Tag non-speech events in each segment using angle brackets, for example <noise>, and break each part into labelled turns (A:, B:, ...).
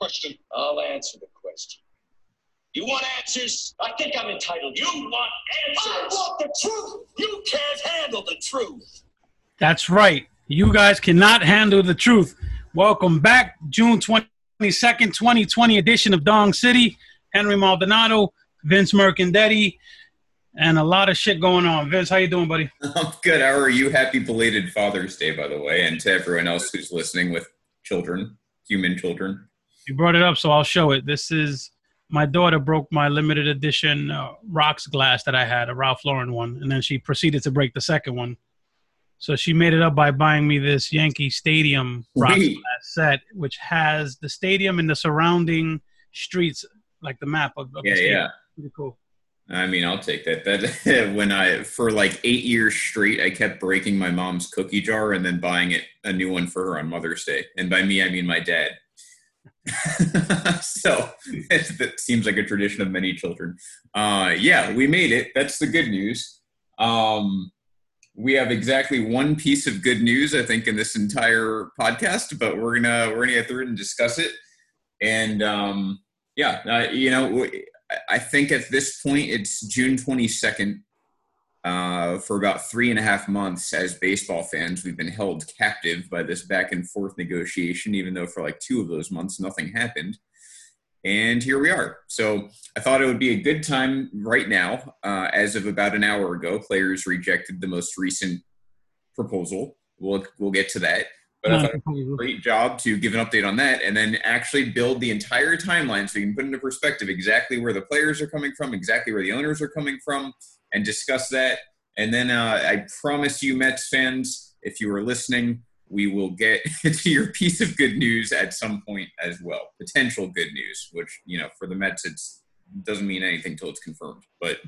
A: question?
B: I'll answer the question. You want answers?
A: I think I'm entitled. You want answers?
B: I want the truth.
A: You can't handle the truth.
C: That's right. You guys cannot handle the truth. Welcome back, June 22nd, 2020 edition of Dong City. Henry Maldonado, Vince Mercandetti, and a lot of shit going on. Vince, how you doing, buddy? <laughs>
D: I'm good. How are you? Happy belated Father's Day, by the way, and to everyone else who's listening with children, human children.
C: You brought it up, so I'll show it. This is my daughter broke my limited edition uh, rocks glass that I had, a Ralph Lauren one, and then she proceeded to break the second one. So she made it up by buying me this Yankee Stadium rocks glass set, which has the stadium and the surrounding streets, like the map of, of
D: Yeah,
C: the stadium.
D: yeah.
C: Pretty cool.
D: I mean, I'll take that. That <laughs> when I for like eight years straight, I kept breaking my mom's cookie jar and then buying it a new one for her on Mother's Day. And by me, I mean my dad. <laughs> so that seems like a tradition of many children. Uh, yeah, we made it. That's the good news. Um, we have exactly one piece of good news, I think, in this entire podcast, but we're gonna we're gonna get through it and discuss it. And um, yeah, uh, you know, I think at this point it's June twenty second. Uh, for about three and a half months, as baseball fans, we've been held captive by this back and forth negotiation. Even though for like two of those months nothing happened, and here we are. So I thought it would be a good time right now. Uh, as of about an hour ago, players rejected the most recent proposal. We'll we'll get to that. But I thought it was a great job to give an update on that, and then actually build the entire timeline so you can put into perspective exactly where the players are coming from, exactly where the owners are coming from, and discuss that. And then uh, I promise you, Mets fans, if you are listening, we will get <laughs> to your piece of good news at some point as well. Potential good news, which you know for the Mets, it doesn't mean anything until it's confirmed, but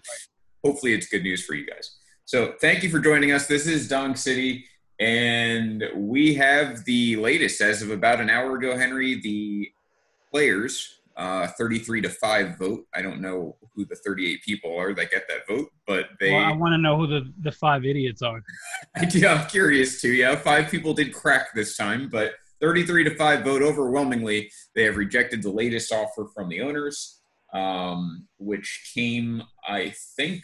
D: hopefully it's good news for you guys. So thank you for joining us. This is Dong City, and we have the latest as of about an hour ago. Henry, the players, uh, thirty-three to five vote. I don't know who the thirty-eight people are that get that vote, but they.
C: Well, I want to know who the, the five idiots are. <laughs>
D: Do, I'm curious too. Yeah, five people did crack this time, but 33 to 5 vote overwhelmingly. They have rejected the latest offer from the owners, um, which came, I think,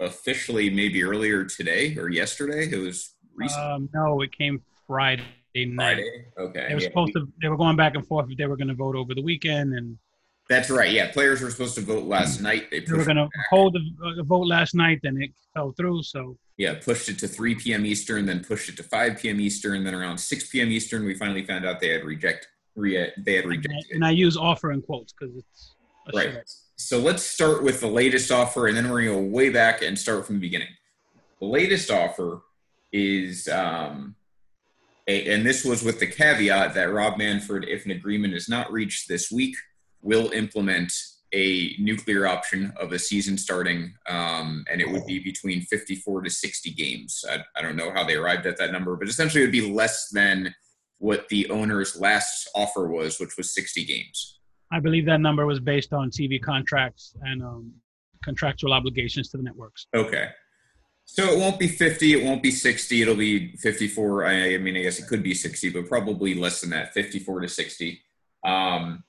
D: officially maybe earlier today or yesterday. It was recent.
C: Um, no, it came Friday night.
D: Friday. Okay.
C: They were
D: yeah.
C: supposed to. They were going back and forth if they were going to vote over the weekend, and
D: That's right. Yeah, players were supposed to vote last night. They
C: they were going to hold the, the vote last night. Then it fell through. So
D: yeah, pushed it to 3 p.m. Eastern, then pushed it to 5 p.m. Eastern, then around 6 p.m. Eastern, we finally found out they had reject. Re- they had
C: and
D: rejected.
C: I, and I use offer in quotes because it's a
D: Right. So let's start with the latest offer, and then we're going to go way back and start from the beginning. The latest offer is, um, and this was with the caveat that Rob Manfred, if an agreement is not reached this week, will implement a nuclear option of a season starting, um, and it would be between 54 to 60 games. I, I don't know how they arrived at that number, but essentially it would be less than what the owner's last offer was, which was 60 games.
C: I believe that number was based on TV contracts and um, contractual obligations to the networks.
D: Okay. So it won't be 50, it won't be 60, it'll be 54. I, I mean, I guess it could be 60, but probably less than that, 54 to 60. Um,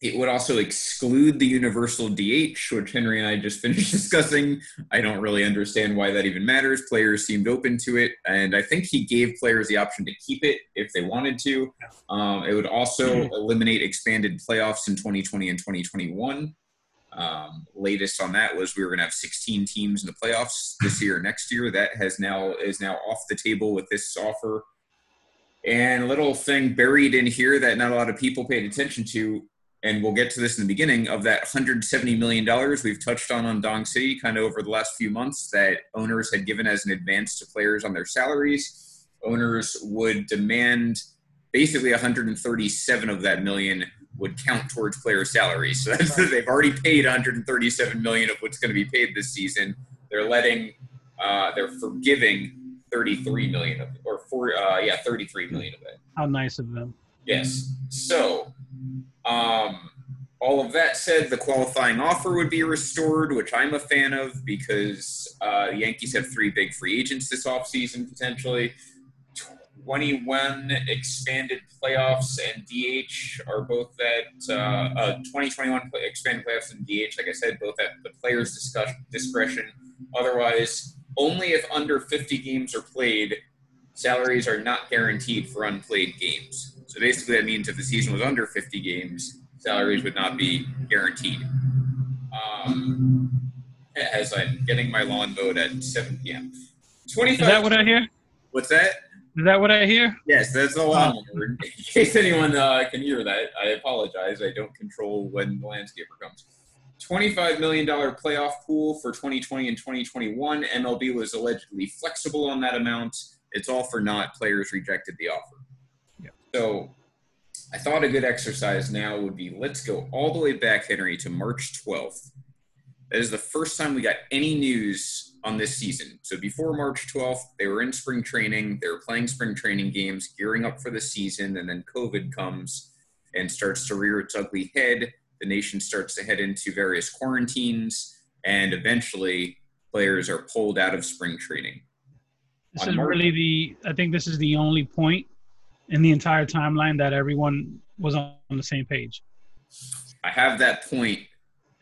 D: it would also exclude the universal DH, which Henry and I just <laughs> finished discussing. I don't really understand why that even matters. Players seemed open to it, and I think he gave players the option to keep it if they wanted to. Um, it would also eliminate expanded playoffs in 2020 and 2021. Um, latest on that was we were going to have 16 teams in the playoffs this year, next year. That has now is now off the table with this offer. And a little thing buried in here that not a lot of people paid attention to, and we'll get to this in the beginning of that 170 million dollars we've touched on on Dong City, kind of over the last few months that owners had given as an advance to players on their salaries. Owners would demand basically 137 of that million would count towards player salaries. So that's, <laughs> they've already paid 137 million of what's going to be paid this season. They're letting, uh, they're forgiving 33 million of, or four, uh, yeah, 33 million of it.
C: How nice of them.
D: Yes. So, um, all of that said, the qualifying offer would be restored, which I'm a fan of because uh, the Yankees have three big free agents this offseason potentially. 21 expanded playoffs and DH are both at uh, uh, 2021 play- expanded playoffs and DH. Like I said, both at the players' discuss- discretion. Otherwise, only if under 50 games are played, salaries are not guaranteed for unplayed games. So basically, that means if the season was under 50 games, salaries would not be guaranteed. Um, as I'm getting my lawn mowed at 7 p.m. 25.
C: Is that what I hear?
D: What's that?
C: Is that what I hear?
D: Yes, that's the lawnmower. <laughs> In case anyone uh, can hear that, I apologize. I don't control when the landscaper comes. $25 million playoff pool for 2020 and 2021. MLB was allegedly flexible on that amount. It's all for naught. Players rejected the offer.
C: Yep.
D: So I thought a good exercise now would be let's go all the way back, Henry, to March 12th. That is the first time we got any news on this season. So before March 12th, they were in spring training. They were playing spring training games, gearing up for the season, and then COVID comes and starts to rear its ugly head. The nation starts to head into various quarantines, and eventually, players are pulled out of spring training.
C: This
D: On
C: is
D: March-
C: really the. I think this is the only point in the entire timeline that everyone was on the same page.
D: I have that point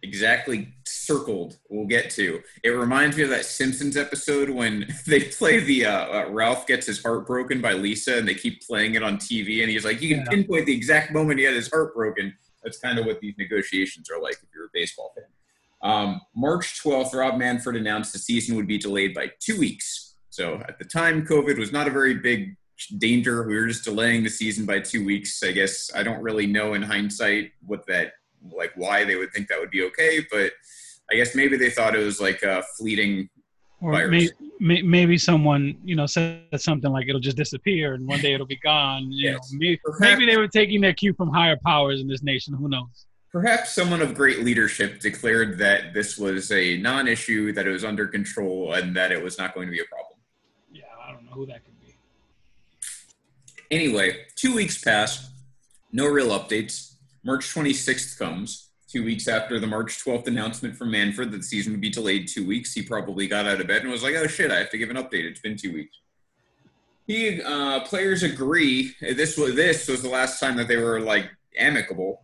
D: exactly circled. We'll get to. It reminds me of that Simpsons episode when <laughs> they play the uh, uh, Ralph gets his heart broken by Lisa, and they keep playing it on TV, and he's like, you can
C: Yeah.
D: pinpoint the exact moment he had his heart broken. That's kind of what these negotiations are like if you're a baseball fan. Um, March 12th, Rob Manfred announced the season would be delayed by two weeks. So at the time, COVID was not a very big danger. We were just delaying the season by two weeks. I guess I don't really know in hindsight what that like why they would think that would be okay, but I guess maybe they thought it was like a fleeting.
C: Or
D: Virus.
C: may, may, maybe someone you know said something like it'll just disappear and one day it'll be gone. You
D: Yes.
C: know, maybe,
D: Perhaps-
C: maybe they were taking their cue from higher powers in this nation. Who knows?
D: Perhaps someone of great leadership declared that this was a non-issue, that it was under control, and that it was not going to be a problem.
C: Yeah, I don't know who that could be.
D: Anyway, two weeks pass, no real updates. March 26th comes, two weeks after the March 12th announcement from Manfred that the season would be delayed two weeks. He probably got out of bed and was like, "Oh shit, I have to give an update. It's been two weeks." He uh, players agree. This was this was the last time that they were like amicable.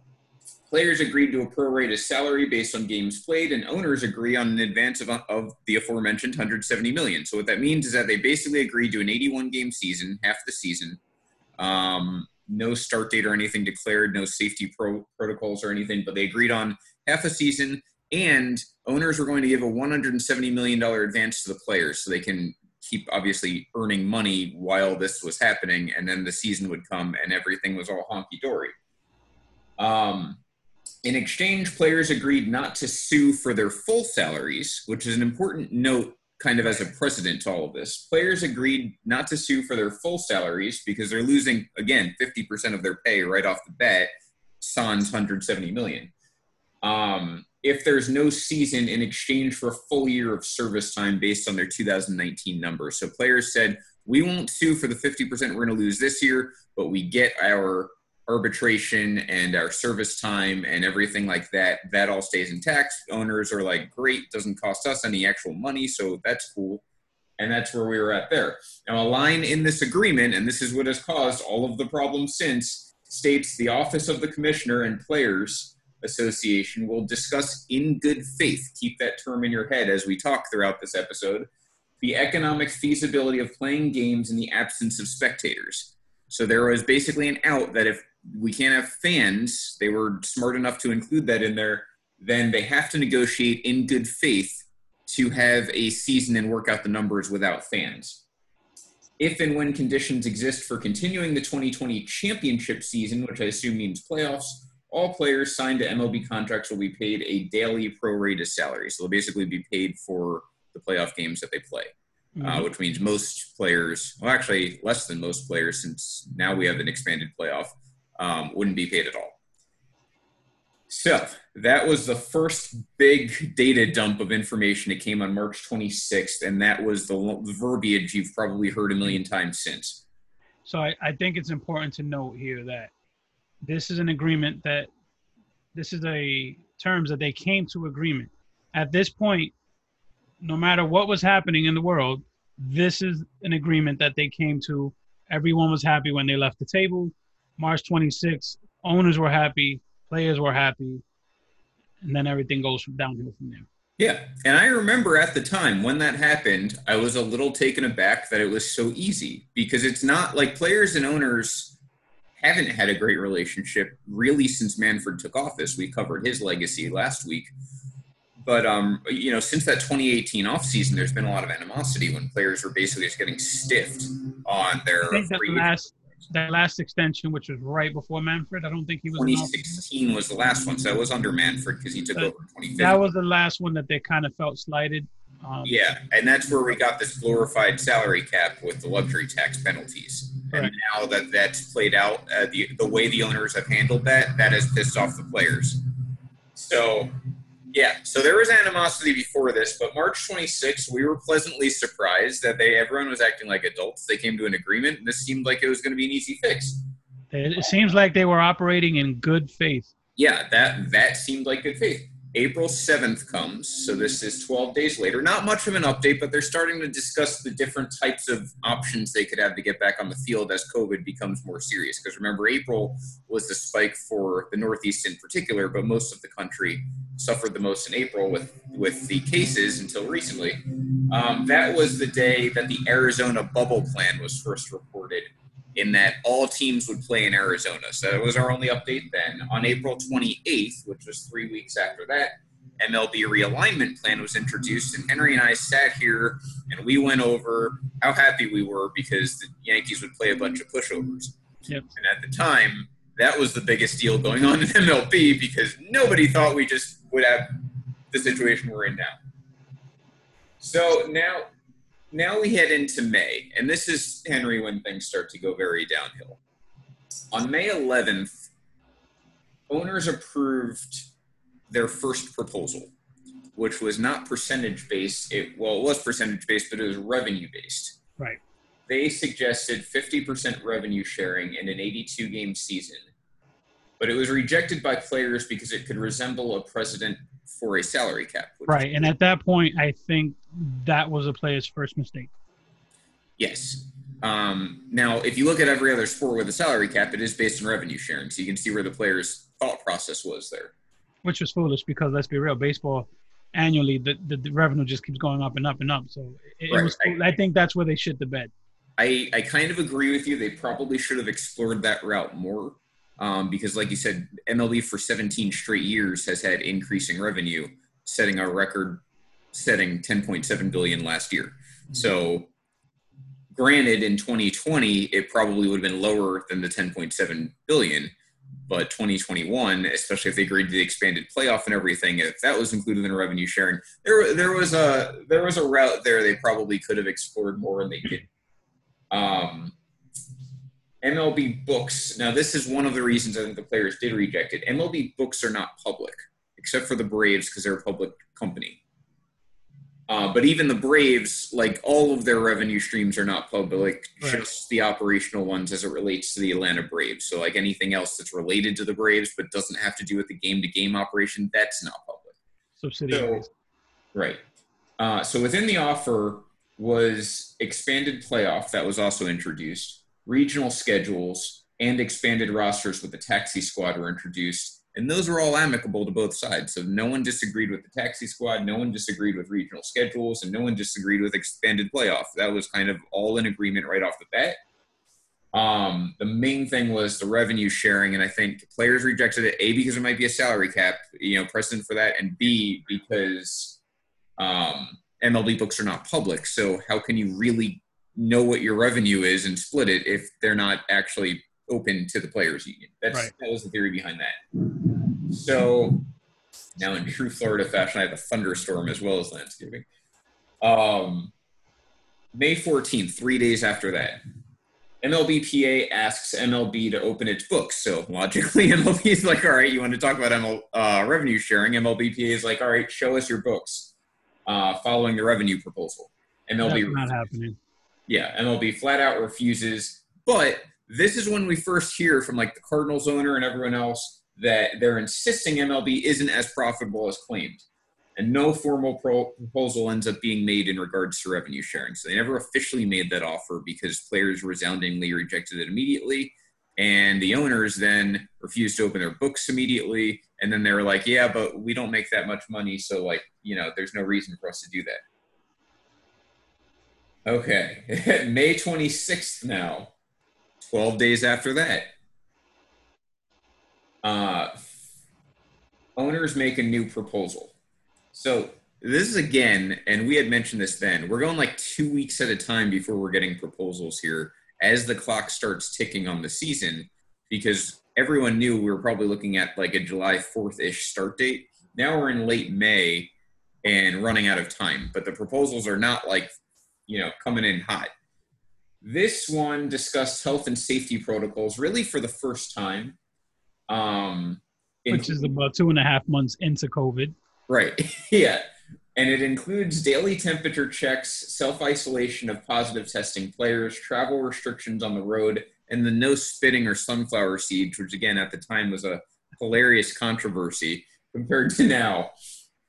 D: Players agreed to a prorated salary based on games played, and owners agree on an advance of, of the aforementioned 170 million. So what that means is that they basically agreed to an 81 game season, half the season. Um, no start date or anything declared, no safety pro- protocols or anything, but they agreed on half a season, and owners were going to give a 170 million dollar advance to the players so they can keep obviously earning money while this was happening, and then the season would come and everything was all honky dory. Um, in exchange, players agreed not to sue for their full salaries, which is an important note kind of as a precedent to all of this. Players agreed not to sue for their full salaries because they're losing, again, 50% of their pay right off the bat, sans 170 million. Um, if there's no season in exchange for a full year of service time based on their 2019 numbers. So players said, we won't sue for the 50% we're going to lose this year, but we get our arbitration and our service time and everything like that, that all stays intact. Owners are like, great, doesn't cost us any actual money, so that's cool. And that's where we were at there. Now, a line in this agreement, and this is what has caused all of the problems since, states the Office of the Commissioner and Players Association will discuss in good faith, keep that term in your head as we talk throughout this episode, the economic feasibility of playing games in the absence of spectators. So there was basically an out that if we can't have fans, they were smart enough to include that in there, then they have to negotiate in good faith to have a season and work out the numbers without fans. If and when conditions exist for continuing the 2020 championship season, which I assume means playoffs, all players signed to MLB contracts will be paid a daily prorated salary. So they'll basically be paid for the playoff games that they play uh, which means most players, well, actually less than most players, since now we have an expanded playoff, um, wouldn't be paid at all. So that was the first big data dump of information. It came on March 26th, and that was the verbiage you've probably heard a million times since.
C: So I, I think it's important to note here that this is an agreement that this is a terms that they came to agreement. At this point, no matter what was happening in the world, this is an agreement that they came to Everyone was happy when they left the table. March 26th, owners were happy, players were happy, and then everything goes downhill from there.
D: Yeah, and I remember at the time when that happened, I was a little taken aback that it was so easy because it's not like players and owners haven't had a great relationship really since Manfred took office. We covered his legacy last week. But um, you know, since that 2018 offseason, there's been a lot of animosity when players were basically just getting stiffed on their
C: I think that
D: free-
C: last that last extension, which was right before Manfred, I don't think he was. in
D: 2016 was the last one, so it was under Manfred because he took
C: That-
D: over in 2015.
C: That was the last one that they kind of felt slighted. Um,
D: Yeah, and that's where we got this glorified salary cap with the luxury tax penalties.
C: Correct.
D: And now that that's played out, uh, the the way the owners have handled that, that has pissed off the players. So, yeah, so there was animosity before this, but March 26th, we were pleasantly surprised that they everyone was acting like adults. They came to an agreement, and this seemed like it was going to be an easy fix.
C: It, it seems like they were operating in good faith.
D: yeah, that that seemed like good faith. April 7th comes, so this is 12 days later. Not much of an update, but they're starting to discuss the different types of options they could have to get back on the field as COVID becomes more serious. Because remember, April was the spike for the Northeast in particular, but most of the country suffered the most in April with, with the cases until recently. Um, that was the day that the Arizona bubble plan was first reported in that all teams would play in Arizona. So that was our only update then. On April 28th, which was three weeks after that, MLB realignment plan was introduced, and Henry and I sat here and we went over how happy we were because the Yankees would play a bunch of pushovers.
C: Yep.
D: And at the time, that was the biggest deal going on in MLB because nobody thought we just would have the situation we're in now. So now now we head into May, and this is Henry when things start to go very downhill. On May 11th, owners approved their first proposal, which was not percentage based. It well, it was percentage based, but it was revenue based.
C: Right.
D: They suggested 50% revenue sharing in an 82 game season, but it was rejected by players because it could resemble a precedent for a salary cap.
C: Right. And at that point, I think that was a player's first mistake.
D: Yes. Um, now, if you look at every other sport with a salary cap, it is based on revenue sharing, so you can see where the player's thought process was there.
C: which was foolish because let's be real, baseball annually the, the, the revenue just keeps going up and up and up. So it, it
D: Right.
C: was. I, think that's where they shit the bed.
D: I, I kind of agree with you. They probably should have explored that route more um, because, like you said, MLB for 17 straight years has had increasing revenue, setting a record, setting 10.7 billion last year. So, granted, in 2020, it probably would have been lower than the 10.7 billion. But 2021, especially if they agreed to the expanded playoff and everything, if that was included in revenue sharing, there there was a there was a route there they probably could have explored more and they didn't. Um, MLB books. Now, this is one of the reasons I think the players did reject it. MLB books are not public, except for the Braves because they're a public company. Uh, but even the Braves, like all of their revenue streams are not public,
C: Right.
D: just the operational ones as it relates to the Atlanta Braves. So, like anything else that's related to the Braves but doesn't have to do with the game to game operation, that's not public.
C: Subsidiaries.
D: Right. Uh, so within the offer was expanded playoff that was also introduced, regional schedules, and expanded rosters with the taxi squad were introduced. And those were all amicable to both sides. So no one disagreed with the taxi squad, no one disagreed with regional schedules, and no one disagreed with expanded playoff. That was kind of all in agreement right off the bat. Um, the main thing was the revenue sharing, and I think players rejected it. A because it might be a salary cap, you know, precedent for that, and B because um, MLB books are not public. So how can you really know what your revenue is and split it if they're not actually open to the players' union? That's
C: Right.
D: that was the theory behind that. So now, in true Florida fashion, I have a thunderstorm as well as landscaping. Um, May 14th, three days after that, MLBPA asks MLB to open its books. So logically, <laughs> MLB is like, all right, you want to talk about ML, uh, revenue sharing? MLBPA is like, all right, show us your books uh, following the revenue proposal. MLB,
C: That's not happening.
D: Yeah, MLB flat out refuses. But this is when we first hear from like the Cardinals owner and everyone else that they're insisting MLB isn't as profitable as claimed. and no formal pro- proposal ends up being made in regards to revenue sharing. So they never officially made that offer because players resoundingly rejected it immediately, and the owners then refused to open their books immediately. And then they were like, "Yeah, but we don't make that much money, so like, you know, there's no reason for us to do that." Okay, <laughs> May 26th now, 12 days after that. Uh, owners make a new proposal. So this is again, and we had mentioned this then, we're going like two weeks at a time before we're getting proposals here as the clock starts ticking on the season because everyone knew we were probably looking at like a July 4th ish start date. Now we're in late May and running out of time, but the proposals are not like you know, coming in hot. This one discussed health and safety protocols really for the first time. Um,
C: which is about two and a half months into COVID.
D: Right. <laughs> yeah. And it includes daily temperature checks, self isolation of positive testing players, travel restrictions on the road, and the no spitting or sunflower seeds, which again at the time was a hilarious controversy compared to now.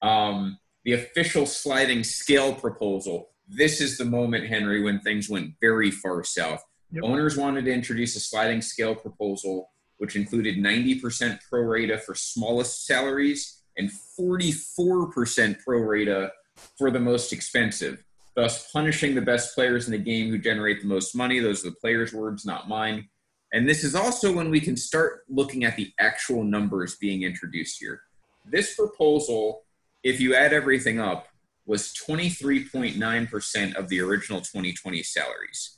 D: Um, the official sliding scale proposal, this is the moment, Henry, when things went very far south. Yep. Owners wanted to introduce a sliding scale proposal, which included 90% pro rata for smallest salaries and 44% pro rata for the most expensive, thus punishing the best players in the game who generate the most money. Those are the players' words, not mine. And this is also when we can start looking at the actual numbers being introduced here. This proposal, if you add everything up, was 23.9% of the original 2020 salaries.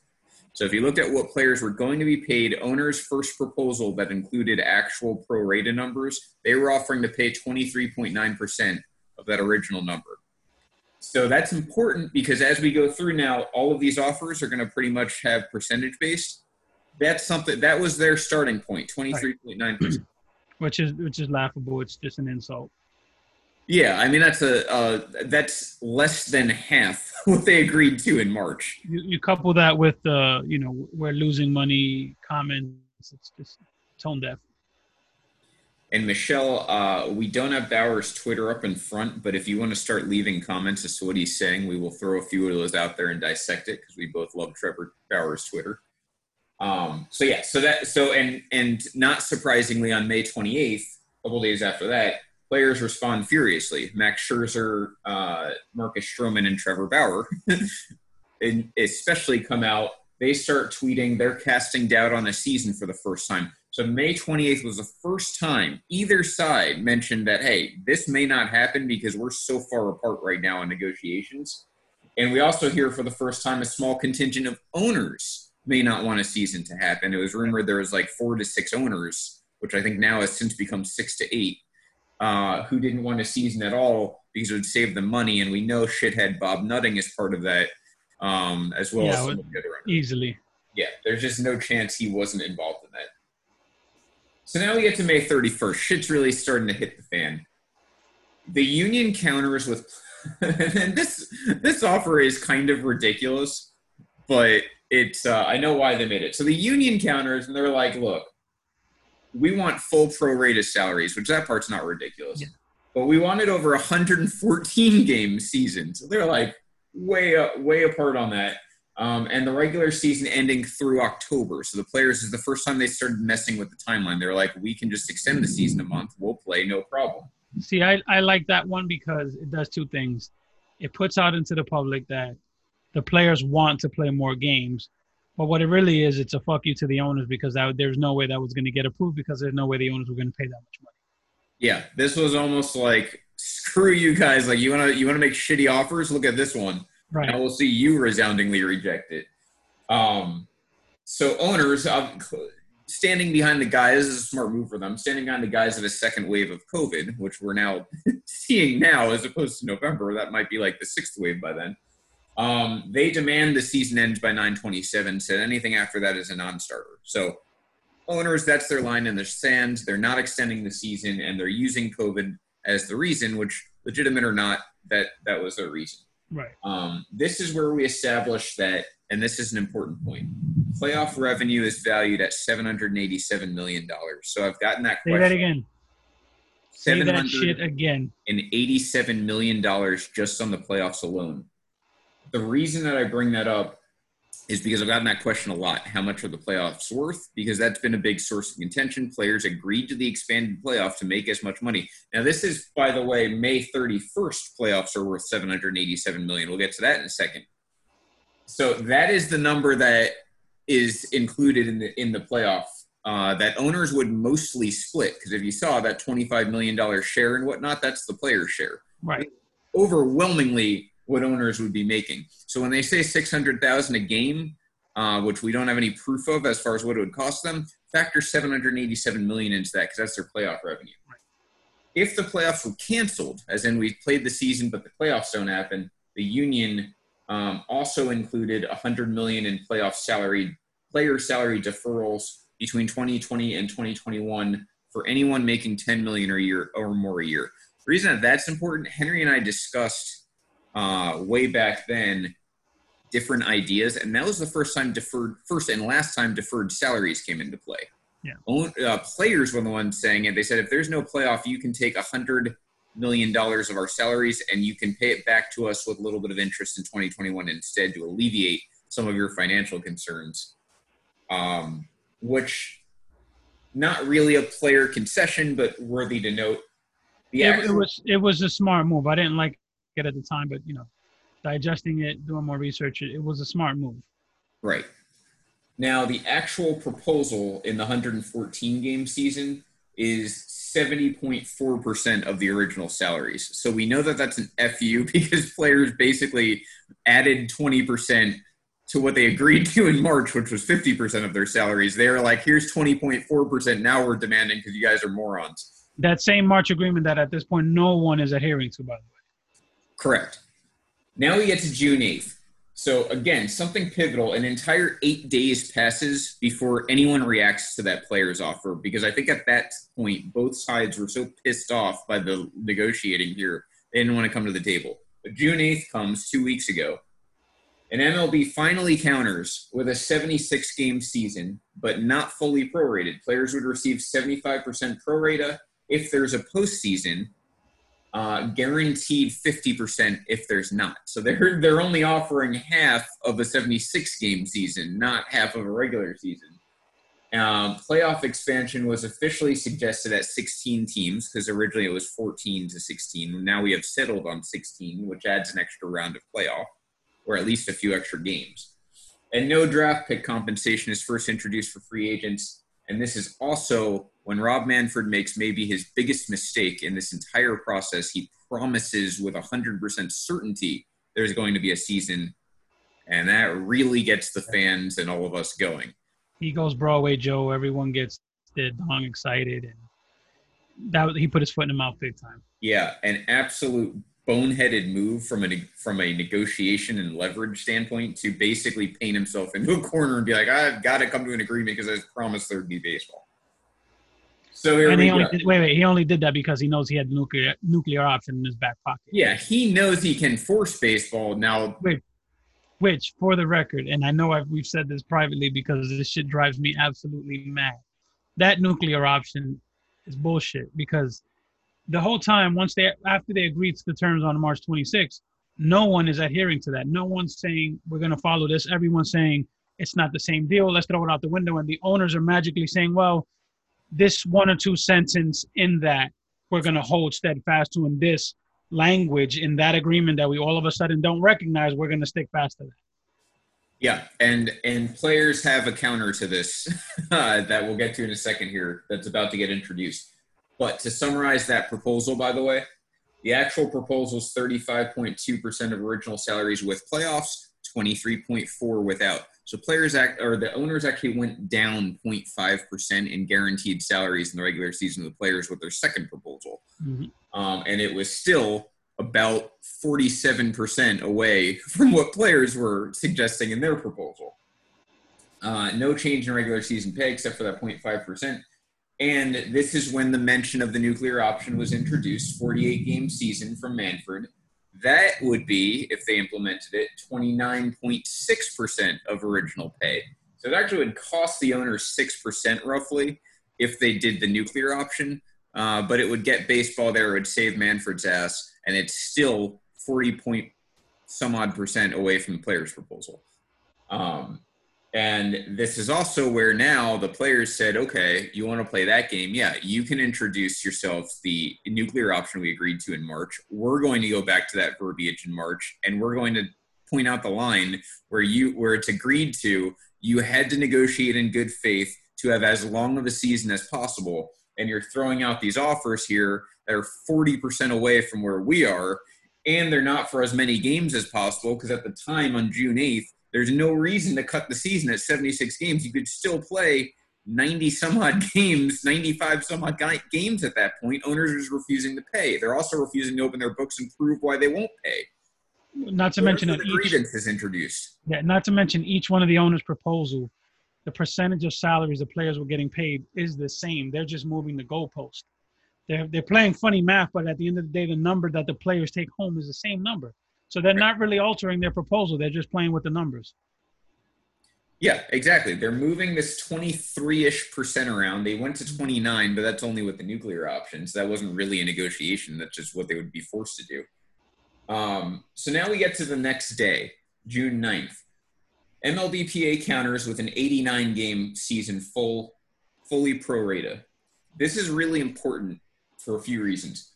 D: So if you looked at what players were going to be paid, owners' first proposal that included actual pro rata numbers, they were offering to pay 23.9% of that original number. So that's important because as we go through now, all of these offers are going to pretty much have percentage based. That's something that was their starting point, 23.9%.
C: Which is which is laughable. It's just an insult.
D: Yeah, I mean that's a uh, that's less than half <laughs> what they agreed to in March.
C: You, you couple that with uh, you know we're losing money comments. It's just tone deaf.
D: And Michelle, uh, we don't have Bauer's Twitter up in front, but if you want to start leaving comments as to what he's saying, we will throw a few of those out there and dissect it because we both love Trevor Bauer's Twitter. Um, so yeah, so that so and and not surprisingly, on May 28th, a couple days after that, players respond furiously. Max Scherzer, uh, Marcus Stroman, and Trevor Bauer, <laughs> and especially come out. They start tweeting. They're casting doubt on the season for the first time. So May 28th was the first time either side mentioned that, hey, this may not happen because we're so far apart right now in negotiations. And we also hear for the first time a small contingent of owners may not want a season to happen. It was rumored there was like four to six owners, which I think now has since become six to eight uh, who didn't want a season at all because it would save them money. And we know shithead Bob Nutting is part of that, um, as well
C: yeah,
D: as some
C: of the other Easily.
D: Yeah, there's just no chance he wasn't involved in that. So now we get to May 31st. Shit's really starting to hit the fan. The union counters with, and <laughs> this this offer is kind of ridiculous, but it's uh, I know why they made it. So the union counters, and they're like, look, we want full prorated salaries, which that part's not ridiculous. Yeah. But we wanted over 114 <laughs> game season. So they're like way up, way apart on that. Um, and the regular season ending through October. So the players is the first time they started messing with the timeline. They're like, we can just extend the season a month. We'll play, no problem.
C: See, I, I like that one because it does two things. It puts out into the public that the players want to play more games, but what it really is, it's a fuck you to the owners because that, there's no way that was going to get approved because there's no way the owners were going to pay that much money.
D: Yeah, this was almost like screw you guys. Like you want to you want to make shitty offers. Look at this one.
C: Right.
D: And we'll see you resoundingly reject it. Um, so owners uh, standing behind the guys is a smart move for them. Standing behind the guys of a second wave of COVID, which we're now <laughs> seeing now as opposed to November. That might be like the sixth wave by then. Um, they demand the season ends by 927, said anything after that is a non starter. So, owners, that's their line in the sand. They're not extending the season and they're using COVID as the reason, which, legitimate or not, that, that was their reason.
C: Right.
D: Um, this is where we establish that, and this is an important point. Playoff revenue is valued at $787 million. So, I've gotten that
C: Say
D: question.
C: that again. Say that shit again.
D: And eighty-seven million dollars just on the playoffs alone. The reason that I bring that up is because I've gotten that question a lot. How much are the playoffs worth? Because that's been a big source of contention. Players agreed to the expanded playoff to make as much money. Now, this is, by the way, May 31st playoffs are worth 787 million. We'll get to that in a second. So that is the number that is included in the in the playoff uh, that owners would mostly split. Because if you saw that 25 million dollar share and whatnot, that's the player share
C: Right.
D: overwhelmingly what owners would be making. So when they say 600,000 a game, uh, which we don't have any proof of as far as what it would cost them, factor 787 million into that because that's their playoff revenue. If the playoffs were canceled, as in we played the season but the playoffs don't happen, the union um, also included 100 million in playoff salary player salary deferrals between 2020 and 2021 for anyone making 10 million a year or more a year. The reason that that's important, Henry and I discussed uh, way back then different ideas, and that was the first time deferred, first and last time deferred salaries came into play.
C: Yeah.
D: Own, uh, players were the ones saying it. They said if there's no playoff, you can take a hundred million dollars of our salaries and you can pay it back to us with a little bit of interest in 2021 instead to alleviate some of your financial concerns. Um, which not really a player concession, but worthy to note. The
C: It, it was it was a smart move. I didn't like at the time, but you know, digesting it, doing more research, it, it was a smart move.
D: Right. Now, the actual proposal in the 114 game season is 70.4% of the original salaries. So we know that that's an FU <laughs> because players basically added 20% to what they agreed to in March, which was 50% of their salaries. They're like, here's 20.4%. Now we're demanding because you guys are morons.
C: That same March agreement that at this point no one is adhering to, by the way.
D: Correct. Now we get to June 8th. So again, something pivotal. An entire eight days passes before anyone reacts to that player's offer because I think at that point both sides were so pissed off by the negotiating here they didn't want to come to the table. But June 8th comes two weeks ago. And MLB finally counters with a 76 game season, but not fully prorated. Players would receive 75% prorata if there's a postseason, uh, guaranteed 50% if there's not. So they're they're only offering half of a 76 game season, not half of a regular season. Um, playoff expansion was officially suggested at 16 teams because originally it was 14 to 16. Now we have settled on 16, which adds an extra round of playoff, or at least a few extra games. And no draft pick compensation is first introduced for free agents. And this is also when Rob Manfred makes maybe his biggest mistake in this entire process. He promises with 100% certainty there's going to be a season. And that really gets the fans and all of us going.
C: He goes Broadway Joe. Everyone gets the dong excited, and that he put his foot in the mouth big time.
D: Yeah, an absolute boneheaded move from a from a negotiation and leverage standpoint to basically paint himself into a corner and be like, I've got to come to an agreement because I was promised there'd be baseball. So here
C: and
D: we
C: he only
D: go.
C: did, wait, wait. He only did that because he knows he had the nuclear nuclear option in his back pocket.
D: Yeah, he knows he can force baseball. Now, Wait,
C: Which, for the record, and I know I've, we've said this privately because this shit drives me absolutely mad. That nuclear option is bullshit because the whole time, once they after they agreed to the terms on March 26th, no one is adhering to that. No one's saying we're going to follow this. Everyone's saying it's not the same deal. Let's throw it out the window. And the owners are magically saying, well, this one or two sentence in that we're going to hold steadfast to in this language in that agreement that we all of a sudden don't recognize, we're going to stick fast to that.
D: yeah, and and players have a counter to this <laughs> uh, that we'll get to in a second here. That's about to get introduced. But to summarize that proposal, by the way, the actual proposal is 35.2% of original salaries with playoffs, 23.4 without. So players act or the owners actually went down 0.5% in guaranteed salaries in the regular season of the players with their second proposal.
C: Mhm.
D: Um, and it was still about 47% away <laughs> from what players were suggesting in their proposal. Uh, no change in regular season pay except for that 0.5%. And this is when the mention of the nuclear option was introduced 48 game season from Manfred. That would be, if they implemented it, 29.6% of original pay. So it actually would cost the owners 6% roughly if they did the nuclear option. uh, but it would get baseball there. It would save Manfred's ass, and it's still 40 point some odd percent away from the players' proposal. Um, and this is also where now the players said, okay, you want to play that game? Yeah, you can introduce yourself the nuclear option we agreed to in March. We're going to go back to that verbiage in March, and we're going to point out the line where you where it's agreed to. You had to negotiate in good faith to have as long of a season as possible, and you're throwing out these offers here that are 40% away from where we are, and they're not for as many games as possible because at the time on June 8th there's no reason to cut the season at 76 games. You could still play 90 some odd <laughs> games, 95 some odd games at that point. Owners are refusing to pay. They're also refusing to open their books and prove why they won't pay.
C: Not to mention that
D: each is introduced.
C: Yeah, not to mention each one of the owners' proposal, the percentage of salaries the players were getting paid is the same. They're just moving the goalpost. They're they're playing funny math, but at the end of the day, the number that the players take home is the same number. So they're not really altering their proposal. They're just playing with the numbers.
D: Yeah, exactly. They're moving this 23-ish percent around. They went to 29, but that's only with the nuclear options. That wasn't really a negotiation. That's just what they would be forced to do. Um, so now we get to the next day, June 9th. MLBPA counters with an 89 game season full, fully pro rata. This is really important for a few reasons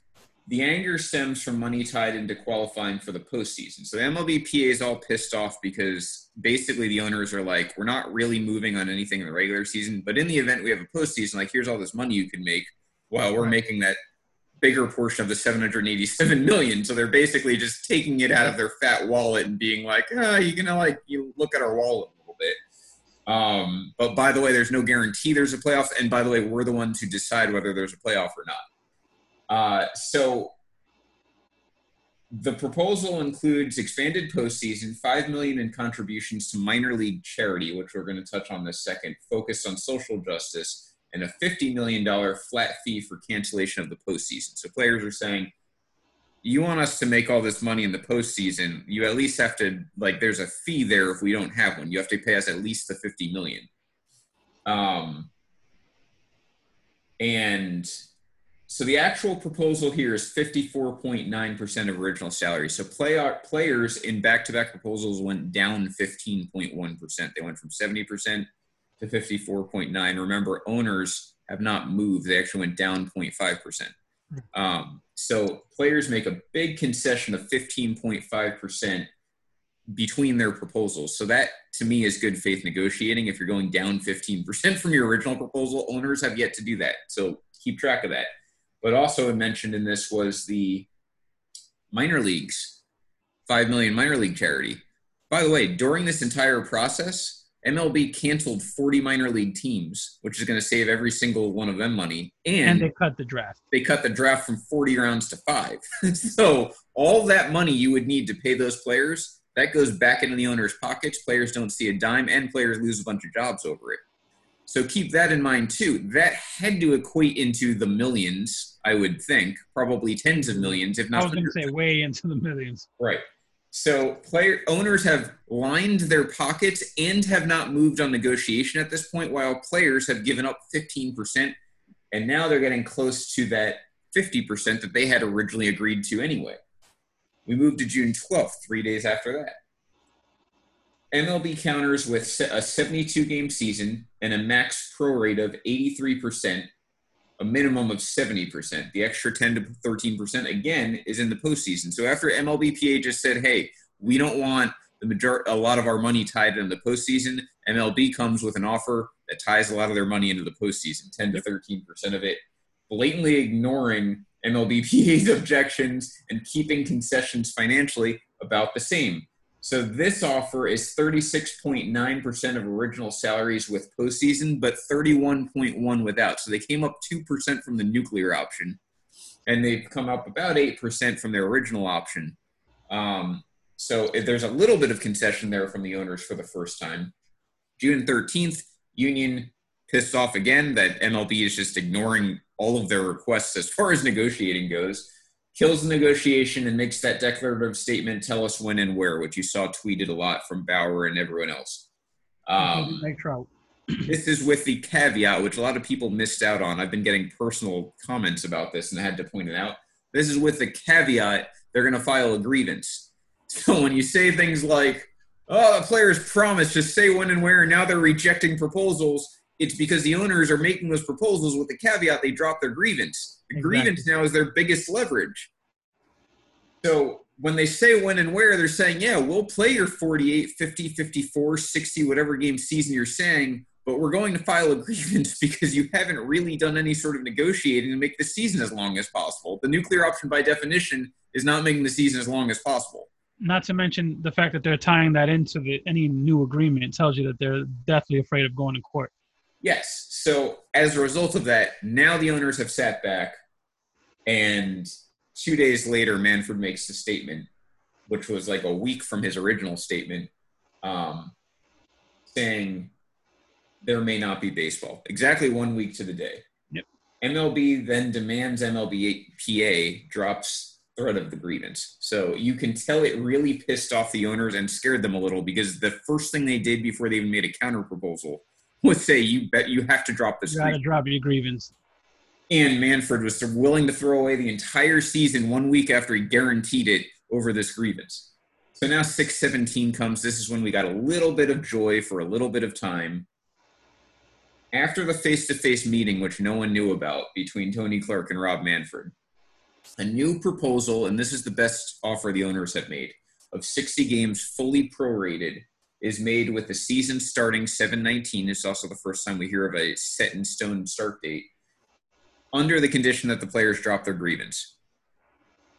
D: the anger stems from money tied into qualifying for the postseason. So the MLBPA is all pissed off because basically the owners are like, we're not really moving on anything in the regular season, but in the event we have a postseason, like here's all this money you can make. while we're making that bigger portion of the 787 million. So they're basically just taking it out of their fat wallet and being like, ah, you're gonna like you look at our wallet a little bit. Um, but by the way, there's no guarantee there's a playoff, and by the way, we're the ones who decide whether there's a playoff or not. Uh, so the proposal includes expanded postseason, five million in contributions to minor league charity, which we're going to touch on this second, focused on social justice, and a fifty million dollar flat fee for cancellation of the postseason. So players are saying, you want us to make all this money in the postseason, you at least have to like. There's a fee there if we don't have one. You have to pay us at least the fifty million. Um, and so the actual proposal here is 54.9% of original salary. So play, players in back-to-back proposals went down 15.1%. They went from 70% to 54.9. Remember, owners have not moved. They actually went down 0.5%. Um, so players make a big concession of 15.5% between their proposals. So that to me is good faith negotiating. If you're going down 15% <laughs> from your original proposal, owners have yet to do that. So keep track of that. But also mentioned in this was the minor leagues, five million minor league charity. By the way, during this entire process, MLB canceled 40 minor league teams, which is going to save every single one of them money. And,
C: and they cut the draft.
D: They cut the draft from 40 rounds to five. <laughs> so all that money you would need to pay those players, that goes back into the owner's pockets. Players don't see a dime, and players lose a bunch of jobs over it. So keep that in mind too. That had to equate into the millions, I would think, probably tens of millions, if not.
C: I was going to say way into the millions.
D: Right. So player owners have lined their pockets and have not moved on negotiation at this point, while players have given up 15%, and now they're getting close to that 50% that they had originally agreed to anyway. We moved to June 12th, three days after that. MLB counters with a 72 game season and a max pro rate of 83%, a minimum of 70%. The extra 10 to 13% again is in the postseason. So after MLBPA just said, hey, we don't want the major a lot of our money tied in the postseason, MLB comes with an offer that ties a lot of their money into the postseason, 10 to 13% of it, blatantly ignoring MLBPA's <laughs> objections and keeping concessions financially about the same. So this offer is 36.9% of original salaries with postseason, but 31.1 without. So they came up 2% from the nuclear option, and they've come up about 8% from their original option. Um, so there's a little bit of concession there from the owners for the first time. June 13th, Union pissed off again that MLB is just ignoring all of their requests as far as negotiating goes kills the negotiation and makes that declarative statement tell us when and where, which you saw tweeted a lot from Bauer and everyone else. Um, <clears throat> this is with the caveat, which a lot of people missed out on. I've been getting personal comments about this, and I had to point it out. This is with the caveat they're going to file a grievance. <laughs> So when you say things like, "Oh, the players promised to say when and where," and now they're rejecting proposals, it's because the owners are making those proposals with the caveat they drop their grievance. The
C: Exactly.
D: grievance now is their biggest leverage. So when they say when and where, they're saying, yeah, we'll play your 48, 50, 54, 60, whatever game season you're saying, but we're going to file a <laughs> grievance because you haven't really done any sort of negotiating to make the season as long as possible. The nuclear option, by definition, is not making the season as long as possible.
C: Not to mention the fact that they're tying that into the any new agreement tells you that they're definitely afraid of going to court.
D: Yes. So as a result of that, now the owners have sat back, and two days later, Manfred makes the statement, which was like a week from his original statement, um, saying there may not be baseball. Exactly one week to the day.
C: Yep.
D: MLB then demands MLB PA drops threat of the grievance. So you can tell it really pissed off the owners and scared them a little because the first thing they did before they even made a counter proposal <laughs> was say you bet you have to drop this
C: You got to drop your grievance.
D: And Manfred was willing to throw away the entire season one week after he guaranteed it over this grievance. So now 617 comes. This is when we got a little bit of joy for a little bit of time. After the face to face meeting, which no one knew about between Tony Clark and Rob Manfred, a new proposal, and this is the best offer the owners have made, of 60 games fully prorated is made with the season starting 719. It's also the first time we hear of a set in stone start date under the condition that the players drop their grievance.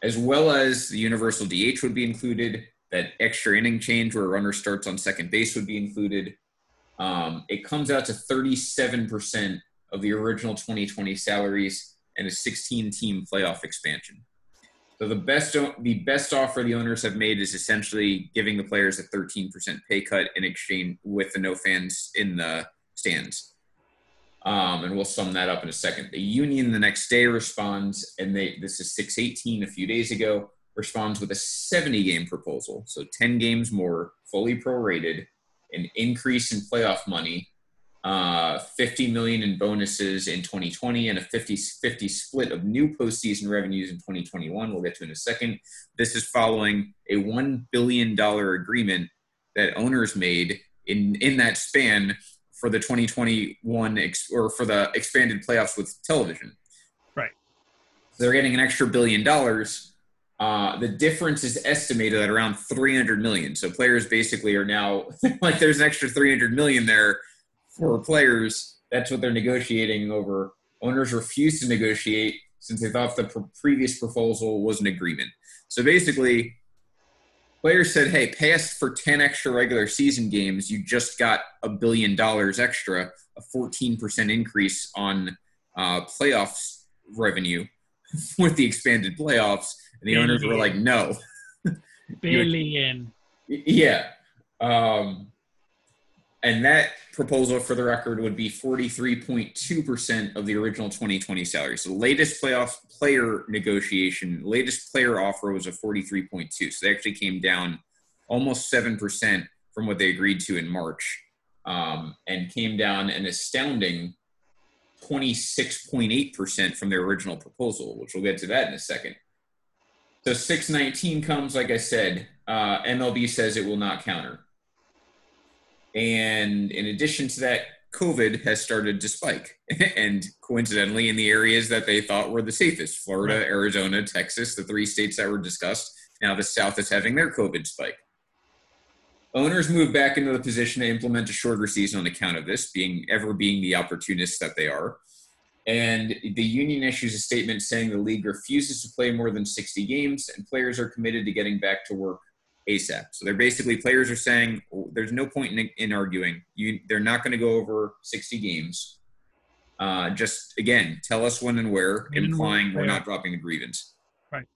D: As well as the universal DH would be included, that extra inning change where a runner starts on second base would be included. Um, it comes out to 37% of the original 2020 salaries and a 16 team playoff expansion. So the best the best offer the owners have made is essentially giving the players a 13% pay cut in exchange with the no fans in the stands. Um, and we'll sum that up in a second. The union the next day responds, and they this is 618 a few days ago, responds with a 70 game proposal. So 10 games more, fully prorated, an increase in playoff money, uh, 50 million in bonuses in 2020, and a 50 50 split of new postseason revenues in 2021. We'll get to in a second. This is following a $1 billion agreement that owners made in, in that span for the 2021 ex- or for the expanded playoffs with television.
C: Right.
D: They're getting an extra billion dollars. Uh, the difference is estimated at around 300 million. So players basically are now <laughs> like there's an extra 300 million there for players. That's what they're negotiating over. Owners refuse to negotiate since they thought the pr- previous proposal was an agreement. So basically, players said, "Hey, pay us for 10 extra regular season games. You just got a billion dollars extra, a 14% increase on uh, playoffs revenue <laughs> with the expanded playoffs." And the owners were like, "No." <laughs>
C: Billion.
D: Yeah. Um, and that proposal, for the record, would be 43.2% of the original 2020 salary. So the latest playoff player negotiation, latest player offer was a 43.2. So they actually came down almost 7% from what they agreed to in March um, and came down an astounding 26.8% from their original proposal, which we'll get to that in a second. So 619 comes, like I said, uh, MLB says it will not counter. And in addition to that, COVID has started to spike. <laughs> and coincidentally, in the areas that they thought were the safest Florida,
C: Right.
D: Arizona, Texas, the three states that were discussed. Now the South is having their COVID spike. Owners move back into the position to implement a shorter season on account of this, being ever being the opportunists that they are. And the union issues a statement saying the league refuses to play more than 60 games and players are committed to getting back to work ASAP. So they're basically players are saying "Oh, there's no point in, in arguing. You they're not going to go over 60 games. Uh, just again, tell us when and where,
C: When and
D: implying
C: where.
D: we're not dropping the grievance.
C: Right.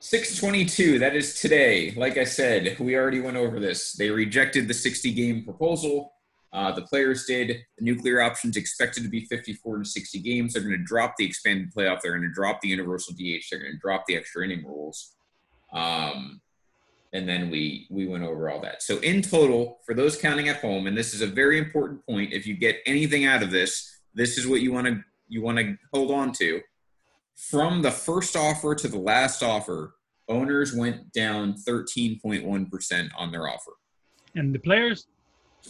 D: 622, that is today. Like I said, we already went over this. They rejected the 60 game proposal. Uh, the players did. The nuclear options expected to be 54 to 60 games. They're going to drop the expanded playoff. They're going to drop the universal DH. They're going to drop the extra inning rules. Um, and then we we went over all that. So in total, for those counting at home, and this is a very important point, if you get anything out of this, this is what you want to you want to hold on to. From the first offer to the last offer, owners went down 13.1% on their offer.
C: And the players,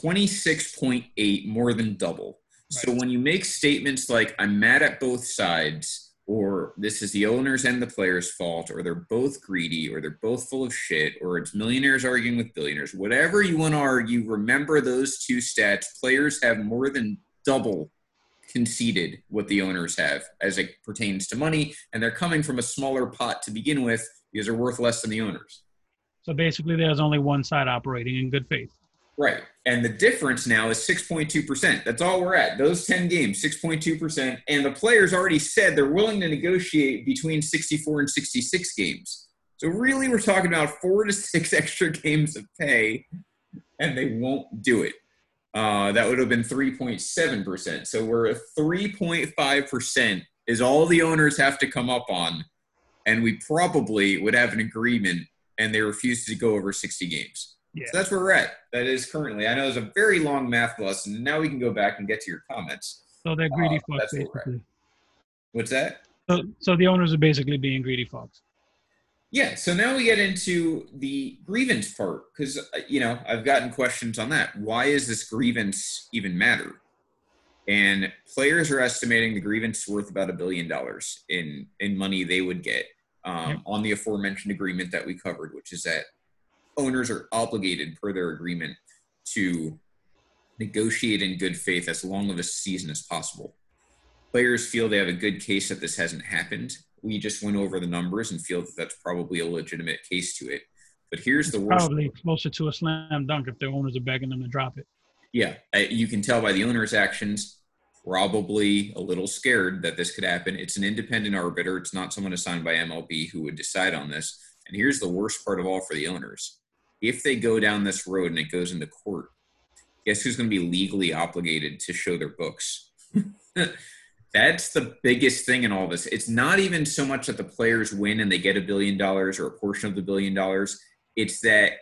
D: 26.8 more than double. So when you make statements like I'm mad at both sides or this is the owners and the players fault or they're both greedy or they're both full of shit or it's millionaires arguing with billionaires, whatever you want to argue, remember those two stats. Players have more than double conceded what the owners have as it pertains to money and they're coming from a smaller pot to begin with because they're worth less than the owners.
C: so basically, there's only one side operating in good faith.
D: Right. And the difference now is 6.2%. That's all we're at. Those 10 games, 6.2%. And the players already said they're willing to negotiate between 64 and 66 games. So really, we're talking about four to six <laughs> extra games of pay, and they won't do it. Uh, that would have been 3.7%. So we're at 3.5% is all the owners have to come up on. And we probably would have an agreement, and they refuse to go over 60 games.
C: Yeah.
D: So that's where we're at. That is currently. I know it's a very long math lesson. Now we can go back and get to your comments.
C: So they're greedy
D: Uh,
C: fucks, basically.
D: What's that?
C: So, so the owners are basically being greedy fucks.
D: Yeah. So now we get into the grievance part because you know I've gotten questions on that. Why is this grievance even matter? And players are estimating the grievance worth about a billion dollars in in money they would get um,
C: Yep.
D: on the aforementioned agreement that we covered, which is that owners are obligated per their agreement to negotiate in good faith as long of a season as possible. Players feel they have a good case that this hasn't happened. We just went over the numbers and feel that that's probably a legitimate case to it. But here's the worst.
C: Probably closer to a slam dunk if their owners are begging them to drop it.
D: Yeah, you can tell by the owner's actions, probably a little scared that this could happen. It's an independent arbiter. It's not someone assigned by MLB who would decide on this. And here's the worst part of all for the owners. If they go down this road and it goes into court, guess who's going to be legally obligated to show their books? <laughs> That's the biggest thing in all this. It's not even so much that the players win and they get a billion dollars or a portion of the billion dollars. It's that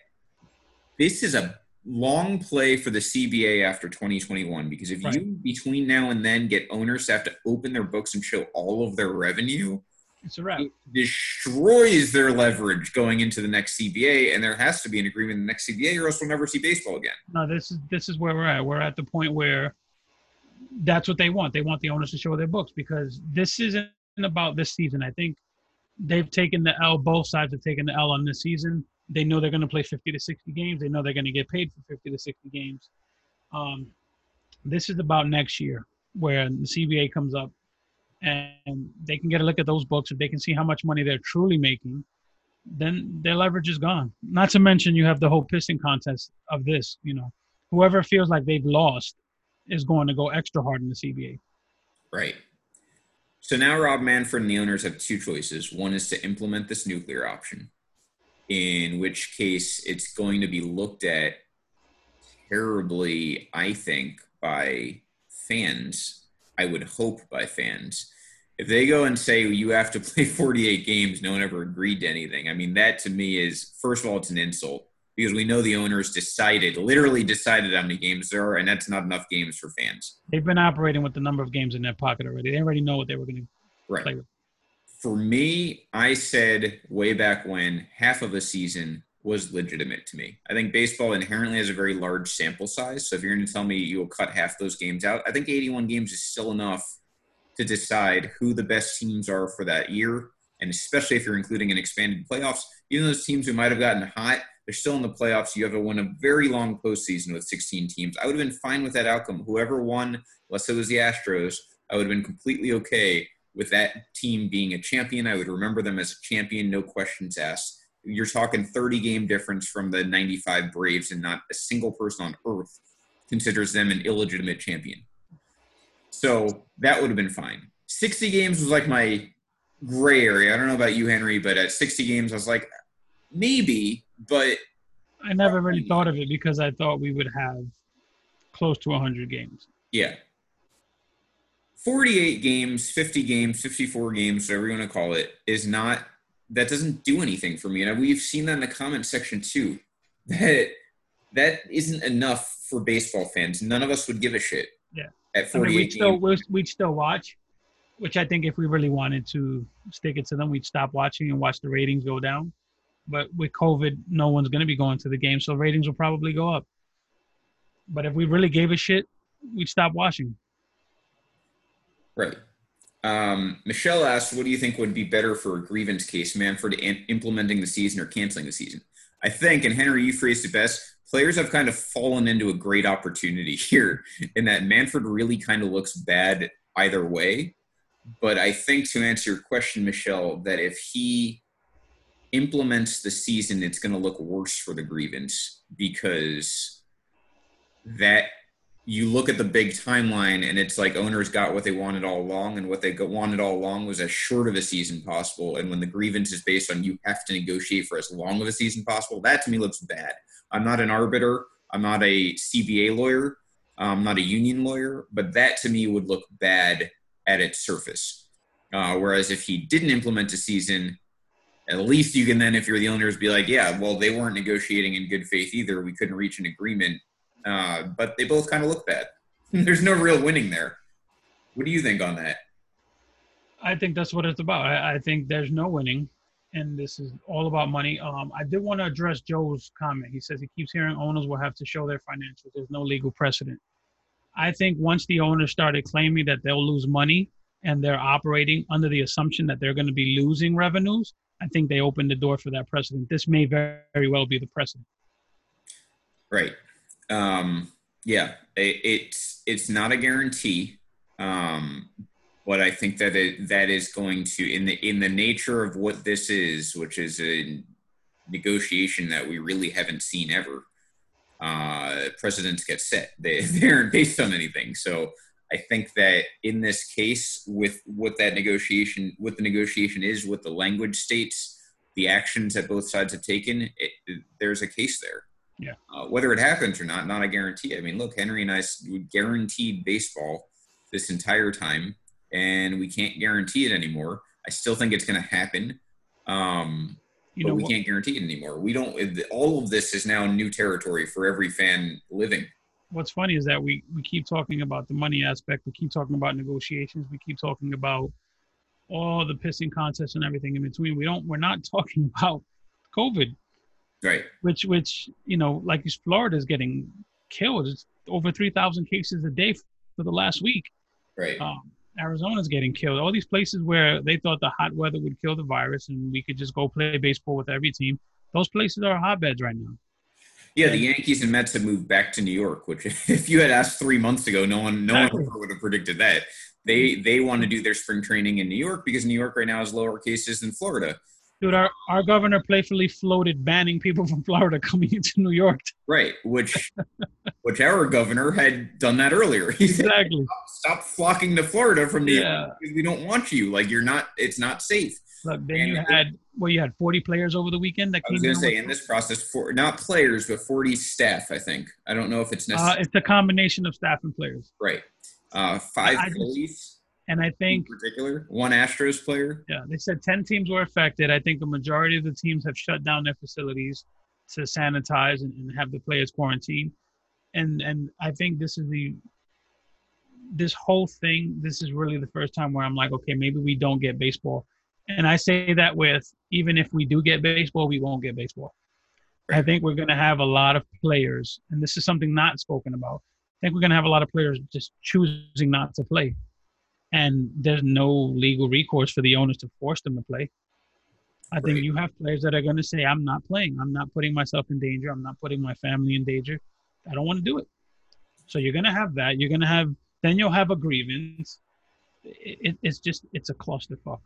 D: this is a long play for the CBA after 2021 because if
C: Right.
D: you between now and then get owners to have to open their books and show all of their revenue,
C: It's a wrap.
D: it destroys their leverage going into the next CBA, and there has to be an agreement in the next CBA, or else we'll never see baseball again.
C: No, this is this is where we're at. We're at the point where that's what they want. They want the owners to show their books because this isn't about this season. I think they've taken the L. Both sides have taken the L on this season. They know they're going to play 50 to 60 games. They know they're going to get paid for 50 to 60 games. Um, this is about next year where the CBA comes up and they can get a look at those books. If they can see how much money they're truly making, then their leverage is gone. Not to mention you have the whole pissing contest of this. You know, whoever feels like they've lost is going to go extra hard in the CBA.
D: Right. So now Rob Manfred and the owners have two choices. One is to implement this nuclear option, in which case it's going to be looked at terribly, I think, by fans. I would hope by fans. If they go and say you have to <laughs> play 48 games, no one ever agreed to anything. I mean, that to me is, first of all, it's an insult because we know the owners decided, literally decided how many games there are, and that's not enough games for fans.
C: They've been operating with the number of games in their pocket already. They already know what they were going to.
D: Right.
C: Play with.
D: For me, I said way back when half of a season was legitimate to me. I think baseball inherently has a very large sample size. So if you're going to tell me you'll cut half those games out, I think 81 games is still enough to decide who the best teams are for that year. And especially if you're including an expanded playoffs, even those teams who might have gotten hot, they're still in the playoffs. You have to win a very long postseason with 16 teams. I would have been fine with that outcome. Whoever won, unless it was the Astros, I would have been completely okay with that team being a champion. I would remember them as a champion, no questions asked. You're talking 30 game difference from the 95 Braves, and not a single person on earth considers them an illegitimate champion. So that would have been fine. 60 games was like my gray area. I don't know about you, Henry, but at 60 games, I was like, maybe, but
C: I never really thought of it because I thought we would have close to 100 games.
D: yeah. 48 games, 50 games, 54 games, whatever you want to call it, is not that doesn't do anything for me. And we've seen that in the comment section too. <laughs> That that isn't enough for baseball fans. None of us would give a shit.
C: Yeah.
D: At
C: I mean, we'd still we'd, we'd still watch, which I think if we really wanted to stick it to them, we'd stop watching and watch the ratings go down. But with COVID, no one's going to be going to the game, so ratings will probably go up. But if we really gave a shit, we'd stop watching.
D: Right. Um, Michelle asked, "What do you think would be better for a grievance case, Manfred in- implementing the season or canceling the season?" I think, and Henry, you phrased it best. Players have kind of fallen into a great opportunity <laughs> here, in that Manfred really kind of looks bad either way. But I think to answer your question, Michelle, that if he implements the season, it's going to look worse for the grievance because that you look at the big timeline and it's like owners got what they wanted all along and what they wanted all along was as short of a season possible. And when the grievance is based on you have to negotiate for as long of a season possible that to me looks bad. I'm not an arbiter. I'm not a cba lawyer. I'm not a union lawyer but that to me would look bad at its surface. Uh, whereas if he didn't implement a season at least you can then if you're the owners be like yeah well they weren't negotiating in good faith either. We couldn't reach an agreement uh, but they both kind of look bad. <laughs> There's no real winning there. What do you think on that?
C: I think that's what it's about. I, I think there's no winning, and this is all about money. Um, I did want to address Joe's comment. He says he keeps hearing owners will have to show their financials. There's no legal precedent. I think once the owners started claiming that they'll lose money and they're operating under the assumption that they're going to be losing revenues, I think they opened the door for that precedent. This may very, very well be the precedent.
D: Right. Um, yeah, it, it's it's not a guarantee, um, but I think that it, that is going to in the in the nature of what this is, which is a negotiation that we really haven't seen ever. Uh, precedents get set; <laughs> they they aren't based on anything. So I think that in this case, with what that negotiation, what the negotiation is, what the language states, the actions that both sides have taken, it, there's a case there.
C: Yeah.
D: Uh, whether it happens or not, not a guarantee. I mean, look, Henry and I we guaranteed baseball this entire time, and we can't guarantee it anymore. I still think it's going to happen, um,
C: You
D: but
C: know,
D: we
C: what-
D: can't guarantee it anymore. We don't. All of this is now new territory for every fan living.
C: what's funny is that we we keep talking about the money aspect. We keep talking about negotiations. We keep talking about all the pissing contests and everything in between. We don't. We're not <laughs> talking about COVID,
D: Right.
C: which which you know, like Florida is getting killed. It's over three thousand cases a day for the last week.
D: Right.
C: Um, Arizona's getting killed. All these places where they thought the hot weather would kill the virus and we could just go play baseball with every team. Those places are hotbeds right now.
D: Yeah, the Yankees and Mets have moved back to New York, which <laughs> if you had asked three months ago, no one no
C: Exactly.
D: one would have predicted that. They they want to do their spring training in New York because New York right now has lower cases than Florida.
C: Dude, our, our governor playfully floated banning people from Florida coming into New York.
D: Right, which <laughs> which our governor had done that earlier. <laughs> He said,
C: Exactly.
D: "Stop flocking to Florida from New
C: Yeah.
D: York we don't want you. Like you're not. It's not safe."
C: Look, then
D: And
C: you had well, you had 40 players over the weekend that
D: I was going to say in this process, for not players but 40 staff. I think I don't know if it's
C: uh,
D: necessary.
C: it's a combination of staff and players,
D: right, uh, five Phillies
C: and I think in
D: particular, one Astros player.
C: yeah, they said 10 teams were affected. I think the majority of the teams have shut down their facilities to sanitize and, and have the players quarantine. And and I think this is the this whole thing. This is really the first time where I'm like, okay, maybe we don't get baseball. And I say that with even if we do get baseball, we won't get baseball. I think we're going to have a lot of players, and this is something not spoken about. I think we're going to have a lot of players just choosing not to play, and there's no legal recourse for the owners to force them to play. I think you have players that are going to say, "I'm not playing. I'm not putting myself in danger. I'm not putting my family in danger. I don't want to do it." So you're going to have that. You're going to have then you'll have a grievance. It, it, it's just it's a clusterfuck.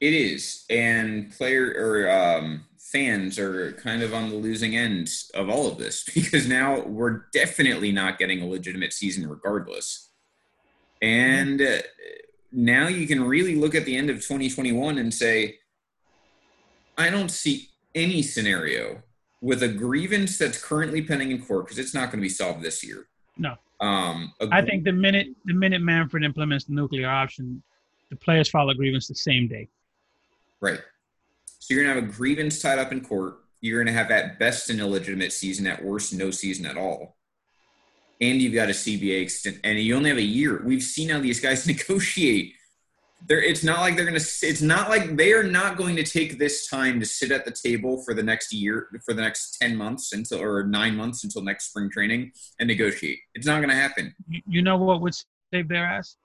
D: It is, and player or um, fans are kind of on the losing end of all of this <laughs> because now we're definitely not getting a legitimate season, regardless. And uh, now you can really look at the end of 2021 and say, I don't see any scenario with a grievance that's currently pending in court because it's not going to be solved this year.
C: No.
D: Um, a
C: I think the minute the minute Manfred implements the nuclear option, the players file a grievance the same day.
D: Right. So you're gonna have a grievance tied up in court. You're gonna have at best an illegitimate season, at worst no season at all. And you've got a CBA extent, and you only have a year. We've seen how these guys <laughs> negotiate. They're, it's not like they're gonna. It's not like they are not going to take this time to sit at the table for the next year, for the next ten months until or nine months until next spring training and negotiate. It's not going to happen.
C: You, you know what would save their ass?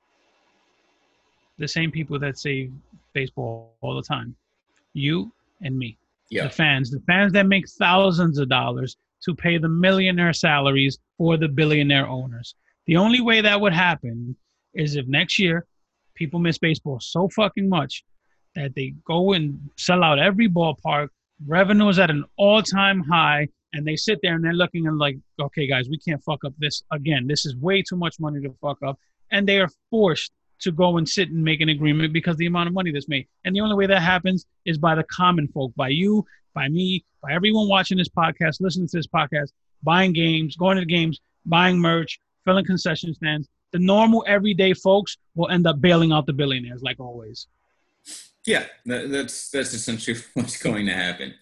C: The same people that save baseball all the time. You and me.
D: Yeah.
C: The fans. The fans that make thousands of dollars to pay the millionaire salaries for the billionaire owners. The only way that would happen is if next year people miss baseball so fucking much that they go and sell out every ballpark, revenue is at an all-time high, and they sit there and they're looking and like, okay, guys, we can't fuck up this again. This is way too much money to fuck up, and they are forced to go and sit and make an agreement because the amount of money that's made. And the only way that happens is by the common folk, by you, by me, by everyone watching this podcast, listening to this podcast, buying games, going to the games, buying merch, filling concession stands. The normal everyday folks will end up bailing out the billionaires, like always.
D: Yeah, that, that's that's essentially <laughs> what's going to happen.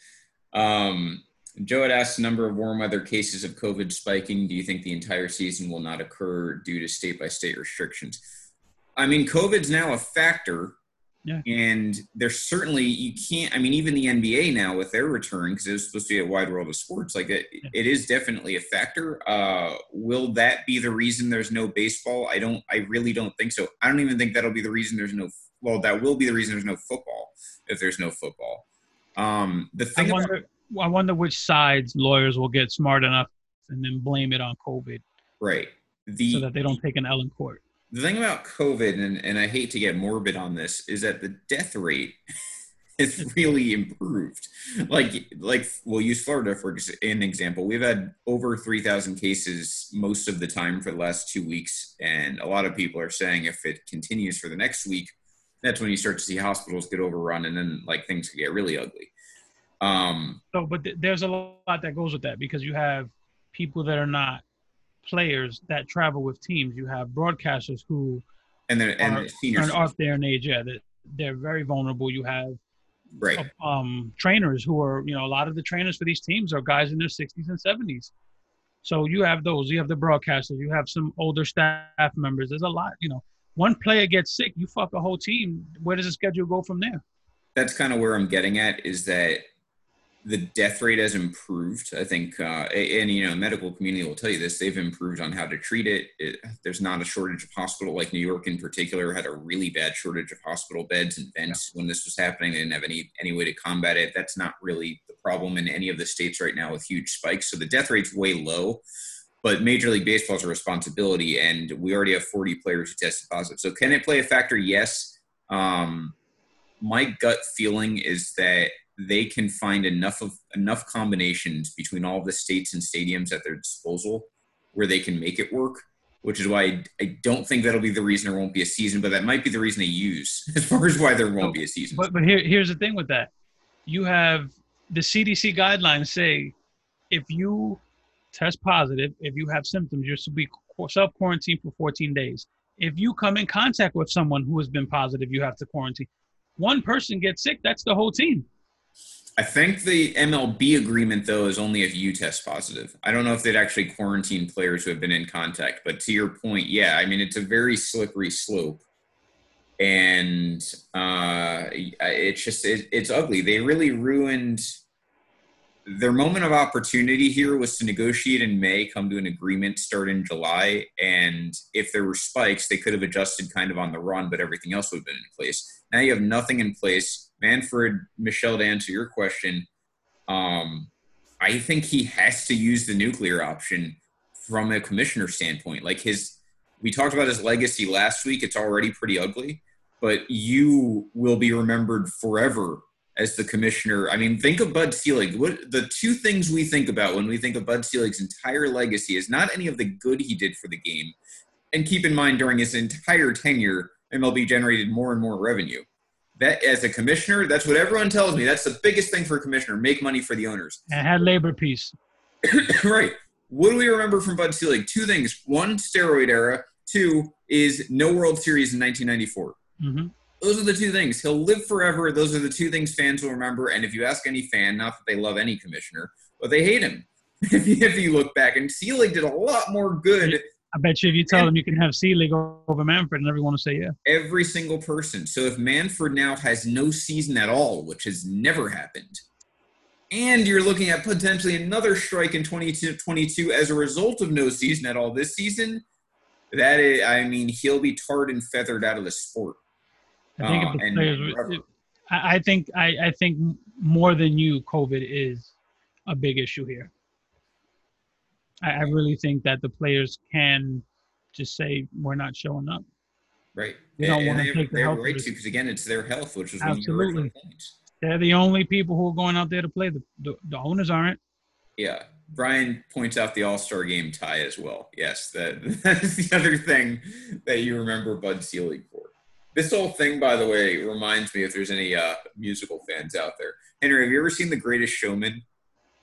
D: Um, Joe had asked a number of warm weather cases of COVID spiking. Do you think the entire season will not occur due to state by state restrictions? I mean, COVID's now a factor.
C: Yeah.
D: And there's certainly, you can't, I mean, even the NBA now with their return, because it was supposed to be a wide world of sports, like it,
C: Yeah.
D: it is definitely a factor. Uh, will that be the reason there's no baseball? I don't, I really don't think so. I don't even think that'll be the reason there's no, well, that will be the reason there's no football if there's no football. Um, the
C: I
D: thing about,
C: I wonder which sides lawyers will get smart enough and then blame it on COVID
D: right. The,
C: so that they don't take an L in court.
D: The thing about COVID, and, and I hate to get morbid on this, is that the death rate <laughs> has really improved. Like, like we'll use Florida for an example. We've had over 3,000 cases most of the time for the last two weeks. And a lot of people are saying if it continues for the next week, that's when you start to see hospitals get overrun and then like things could get really ugly. Um,
C: So, but th- there's a lot that goes with that because you have people that are not players that travel with teams. You have broadcasters who
D: and then, and
C: are,
D: the senior,
C: are up there in age. Yeah, that they're very vulnerable. You have
D: right.
C: um, trainers who are, you know, a lot of the trainers for these teams are guys in their 60s and 70s. So you have those. You have the broadcasters. You have some older staff members. There's a lot. You know, one player gets sick, you fuck a whole team. Where does the schedule go from there?
D: that's kind of where I'm getting at is that the death rate has improved. I think, uh, and you know, medical community will tell you this. They've improved on how to treat it. it. There's not a shortage of hospital, like New York in particular had a really bad shortage of hospital beds and vents when this was happening. They didn't have any any way to combat it. That's not really the problem in any of the states right now with huge spikes. So the death rate's way low. But Major League Baseball's a responsibility, and we already have 40 players who tested positive. So can it play a factor? Yes. Um, my gut feeling is that they can find enough of enough combinations between all the states and stadiums at their disposal where they can make it work which is why I, I don't think that'll be the reason there won't be a season but that might be the reason they use <laughs> as far as why there won't be a season
C: But but here here's the thing with that. You have the CDC guidelines say if you test positive, if you have symptoms, you're to be self quarantined for 14 days. If you come in contact with someone who has been positive, you have to quarantine. One person gets sick, that's the whole team.
D: I think the mlb agreement though is only if you test positive i don't know if they'd actually quarantine players who have been in contact but to your point yeah i mean it's a very slippery slope and uh, it's just it, it's ugly. They really ruined their moment of opportunity here was to negotiate in May, come to an agreement, start in July, and if there were spikes, they could have adjusted kind of on the run, but everything else would have been in place. Now you have nothing in place. Manfred, Michelle, to answer your question, um, I think he has to use the nuclear option from a commissioner standpoint. Like his, we talked about his legacy last week. It's already pretty ugly, but you will be remembered forever as the commissioner. I mean, think of Bud Selig. What the two things we think about when we think of Bud Selig's entire legacy is not any of the good he did for the game. And keep in mind, during his entire tenure, MLB generated more and more revenue. That as a commissioner, that's what everyone tells me. That's the biggest thing for a commissioner: make money for the owners.
C: And had labor peace. <clears throat>
D: right. What do we remember from Bud Selig? Two things. One, steroid era. Two is no World Series in 1994.
C: hmm
D: Those are the two things. He'll live forever. Those are the two things fans will remember. And if you ask any fan, not that they love any commissioner, but they hate him. <laughs> if you look back, and Selig did a lot more good.
C: I bet you if you tell them you can have Selig over Manfred, and everyone will say yeah.
D: Every single person. So if Manfred now has no season at all, which has never happened, and you're looking at potentially another strike in 2022 as a result of no season at all this season, that is, I mean, he'll be tarred and feathered out of the sport.
C: I think
D: Uh,
C: the
D: and
C: players. I, I think I, I think more than you, COVID is a big issue here. I, I really think that the players can just say we're not showing up.
D: Right.
C: We don't
D: And-
C: wanna
D: they,
C: take the
D: have
C: health
D: right
C: risk.
D: to because again, it's their health, which is
C: Absolutely. They're the only people who are going out there to play. The, the, the owners aren't.
D: Yeah. Brian points out the All Star Game tie as well. Yes, that <laughs> that is the other thing that you remember Bud Selig for. This whole thing, by the way, reminds me if there's any uh, musical fans out there. Henry, have you ever seen The Greatest Showman?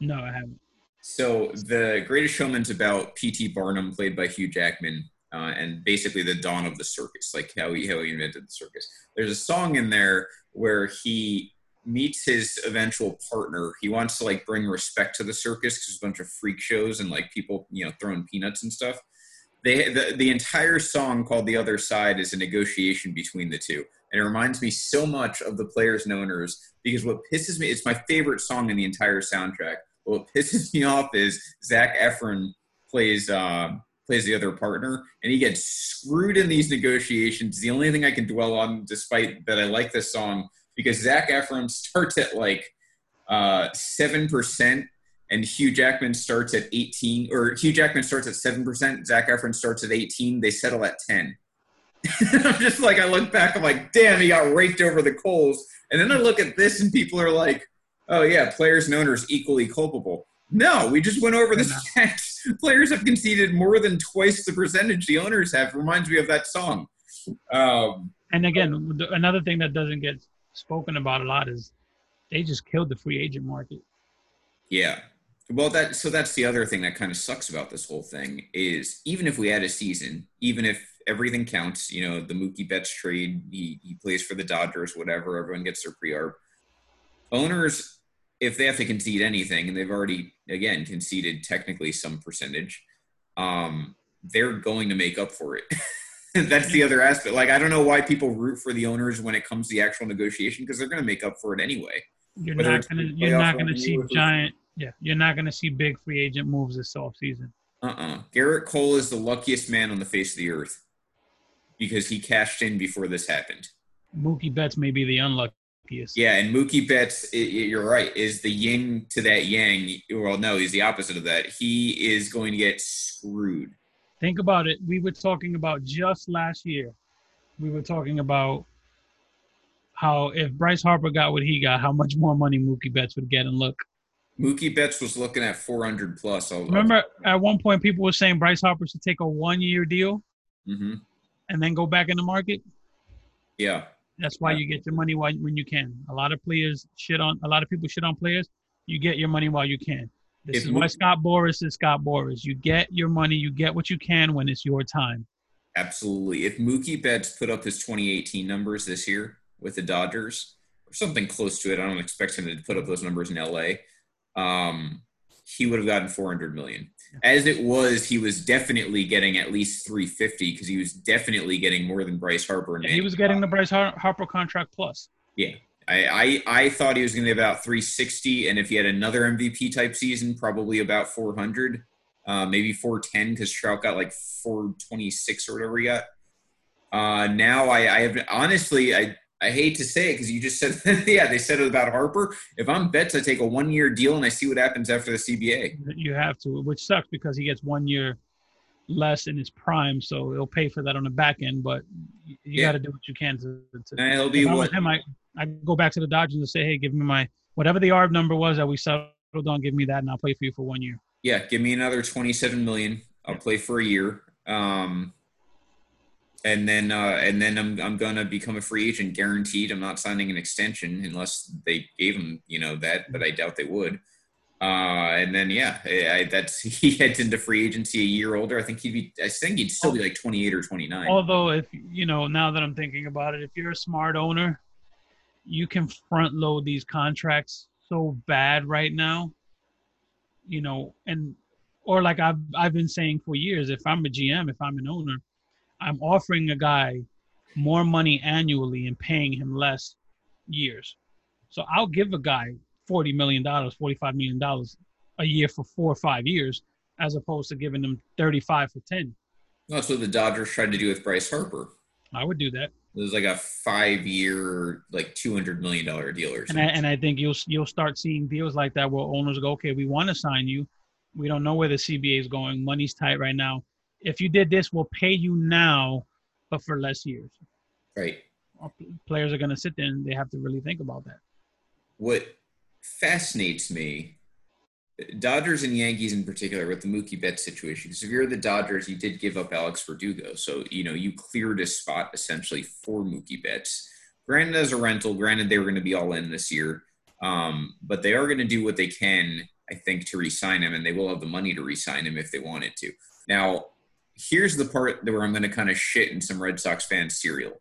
C: No, I haven't.
D: So the Greatest Showman's about P.T. Barnum, played by Hugh Jackman, uh, and basically the dawn of the circus, like how he how he invented the circus. There's a song in there where he meets his eventual partner. He wants to like bring respect to the circus because there's a bunch of freak shows and like people you know throwing peanuts and stuff. They the, the entire song called "The Other Side" is a negotiation between the two, and it reminds me so much of the players and owners because what pisses me it's my favorite song in the entire soundtrack what pisses me off is Zac Efron plays uh, plays the other partner, and he gets screwed in these negotiations. The only thing I can dwell on, despite that I like this song, because Zac Efron starts at like uh, seven percent, and Hugh Jackman starts at eighteen, or Hugh Jackman starts at seven percent. Zac Efron starts at eighteen. They settle at ten. <laughs> I'm just like I look back, I'm like, damn, he got raked over the coals. And then I look at this, and people are like, oh yeah, players and owners equally culpable. No, we just went over the <laughs> facts. Players have conceded more than twice the percentage the owners have. Reminds me of that song. Um,
C: And again, the- another thing that doesn't get spoken about a lot is they just killed the free agent market.
D: yeah. Well, that so that's the other thing that kind of sucks about this whole thing is even if we had a season, even if everything counts, you know, the Mookie Betts trade, he, he plays for the Dodgers, whatever, everyone gets their pre-arb. Owners, if they have to concede anything, and they've already again conceded technically some percentage, um, they're going to make up for it. <laughs> That's the other aspect. Like I don't know why people root for the owners when it comes to the actual negotiation because they're going to make up for it anyway.
C: You're
D: Whether
C: not gonna you're not gonna see giant yeah, you're not gonna see big free agent moves this offseason.
D: Uh-uh. Gerrit Cole is the luckiest man on the face of the earth because he cashed in before this happened.
C: Mookie Betts may be the
D: Yeah, and Mookie Betts, you're right, is the yin to that yang. Well, no, he's the opposite of that. He is going to get screwed.
C: Think about it. We were talking about just last year. We were talking about how if Bryce Harper got what he got, how much more money Mookie Betts would get. And look,
D: Mookie Betts was looking at 400 plus. I'll,
C: remember at one point people were saying Bryce Harper should take a one-year deal
D: hmm
C: and then go back in the market.
D: Yeah.
C: That's why you get your money while when you can. A lot of players shit on. A lot of people shit on players. You get your money while you can. This
D: If
C: is why Scott Boras is Scott Boras. You get your money. You get what you can when it's your time.
D: Absolutely. If Mookie Betts put up his 2018 numbers this year with the Dodgers, or something close to it, I don't expect him to put up those numbers in LA. Um, he would have gotten 400 million. As it was, he was definitely getting at least 350 because he was definitely getting more than Bryce Harper. And
C: And he was getting the Bryce Har- Harper contract plus.
D: I, I, I thought he was going to be about 360, and if he had another MVP type season, probably about 400, uh, maybe 410 because Trout got like 426 or whatever he got. Uh, now I, I have honestly I I hate to say it because you just said <laughs> yeah they said it about Harper. If I'm Betts, I take a one year deal and I see what happens after the CBA.
C: You have to, which sucks because he gets one year less in his prime, so he'll pay for that on the back end. But you
D: Yeah.
C: got to do what you can to. to
D: And he'll be
C: if I
D: what
C: him, I I go back to the Dodgers and say, hey, give me my whatever the ARB number was that we settled on. Give me that, and I'll play for you for one year.
D: yeah give me another 27 million. I'll play for a year. Um, and then uh, and then I'm I'm gonna become a free agent guaranteed. I'm not signing an extension unless they gave him you know that, but I doubt they would. Uh, and then yeah, I, that's <laughs> he heads into free agency a year older. I think he'd be. I think he'd still be like 28 or 29.
C: Although, if you know, now that I'm thinking about it, if you're a smart owner, you can front load these contracts so bad right now. You know, and or like I've I've been saying for years, if I'm a GM, if I'm an owner, I'm offering a guy more money annually and paying him less years. So I'll give a guy forty million dollars, forty-five million dollars a year for four or five years, as opposed to giving them thirty-five for ten.
D: That's what the Dodgers tried to do with Bryce Harper.
C: I would do that.
D: It was like a five-year, like two hundred million dollar deal or
C: And
D: something.
C: I, and I think you'll you'll start seeing deals like that where owners go, okay, we want to sign you, we don't know where the CBA is going, money's tight right now. If you did this, we'll pay you now, but for less years.
D: right.
C: Players are going to sit there and they have to really think about that.
D: What fascinates me, Dodgers and Yankees in particular, with the Mookie Betts situation. Because if you're the Dodgers, you did give up Alex Verdugo, so you know you cleared a spot essentially for Mookie Betts. Granted, as a rental, granted they were going to be all in this year, um, but they are going to do what they can, I think, to re-sign him, and they will have the money to re-sign him if they wanted to. Now, here's the part where I'm going to kind of shit in some Red Sox fans' cereal.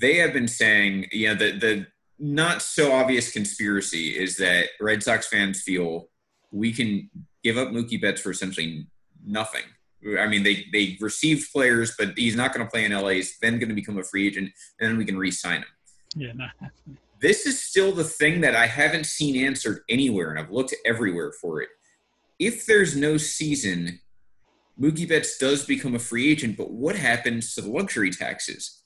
D: They have been saying, you know, the the not so obvious conspiracy is that Red Sox fans feel we can give up Mookie Betts for essentially nothing. I mean, they they received players, but he's not going to play in LA. He's then going to become a free agent, and then we can re-sign him.
C: Yeah, not happening.
D: This is still the thing that I haven't seen answered anywhere, and I've looked everywhere for it. If there's no season, Mookie Betts does become a free agent, but what happens to the luxury taxes?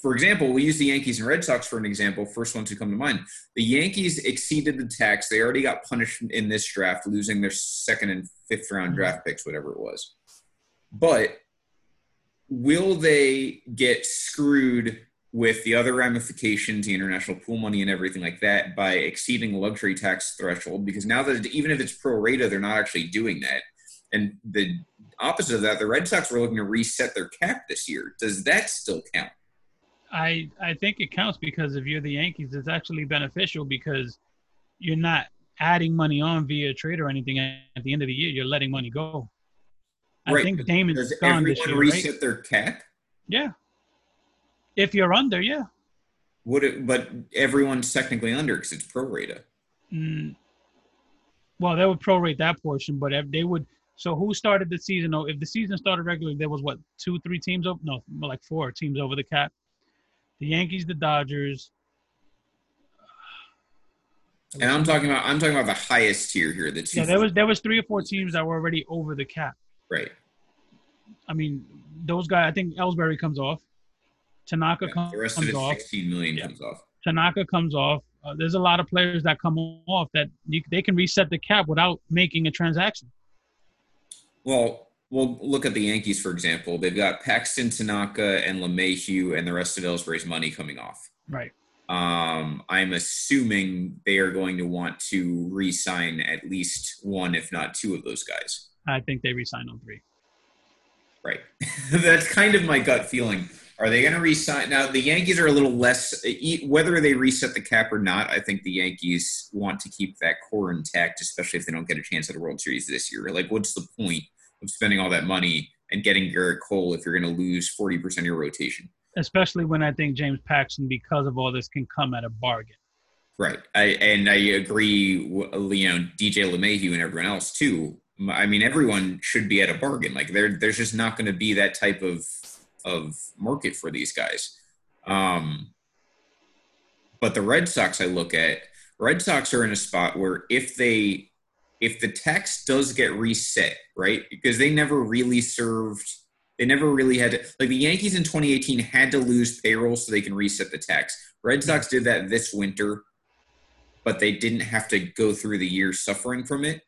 D: For example, we use the Yankees and Red Sox for an example, first ones who come to mind. The Yankees exceeded the tax. They already got punished in this draft, losing their second and fifth round draft mm-hmm. picks, whatever it was. But will they get screwed with the other ramifications, the international pool money and everything like that, by exceeding the luxury tax threshold? Because now that even if it's pro rata, they're not actually doing that. And the opposite of that, the Red Sox were looking to reset their cap this year. Does that still count?
C: I I think it counts because if you're the Yankees, it's actually beneficial because you're not adding money on via trade or anything. At the end of the year, you're letting money go. I
D: Right,
C: think Damon's
D: Does
C: gone this
D: everyone
C: year,
D: reset
C: right?
D: their cap?
C: Yeah. If you're under, yeah.
D: Would it, but everyone's technically under because it's pro rata.
C: Mm, well, they would prorate that portion, but if they would. So who started the season? Oh, if the season started regularly, there was what two, three teams over? No, like four teams over the cap. The Yankees, the Dodgers.
D: And I'm talking about I'm talking about the highest tier here. The two,
C: Yeah, there was there was three or four teams that were already over the cap.
D: right.
C: I mean, those guys. I think Ellsbury comes off. Tanaka
D: Yeah,
C: comes
D: the rest of it,
C: off.
D: 16 million
C: Yeah.
D: comes off.
C: Tanaka comes off. Uh, there's a lot of players that come off that you, they can reset the cap without making a transaction.
D: Well, we'll look at the Yankees for example. They've got Paxton, Tanaka, and LeMahieu, and the rest of Ellsbury's money coming off.
C: Right.
D: Um, I'm assuming they are going to want to re-sign at least one, if not two, of those guys.
C: I think they resign on three.
D: Right. <laughs> That's kind of my gut feeling. Are they going to resign? Now, the Yankees are a little less, whether they reset the cap or not, I think the Yankees want to keep that core intact, especially if they don't get a chance at a World Series this year. Like, what's the point of spending all that money and getting Gerrit Cole if you're going to lose 40% of your rotation?
C: Especially when I think James Paxton, because of all this, can come at a bargain.
D: Right. I, and I agree, you know, DJ LeMahieu and everyone else too. I mean, everyone should be at a bargain. Like there, there's just not going to be that type of, of market for these guys. Um, but the Red Sox I look at, Red Sox are in a spot where if they, if the tax does get reset, right? Because they never really served, they never really had to, like the Yankees in 2018 had to lose payroll so they can reset the tax. Red Sox did that this winter, but they didn't have to go through the year suffering from it.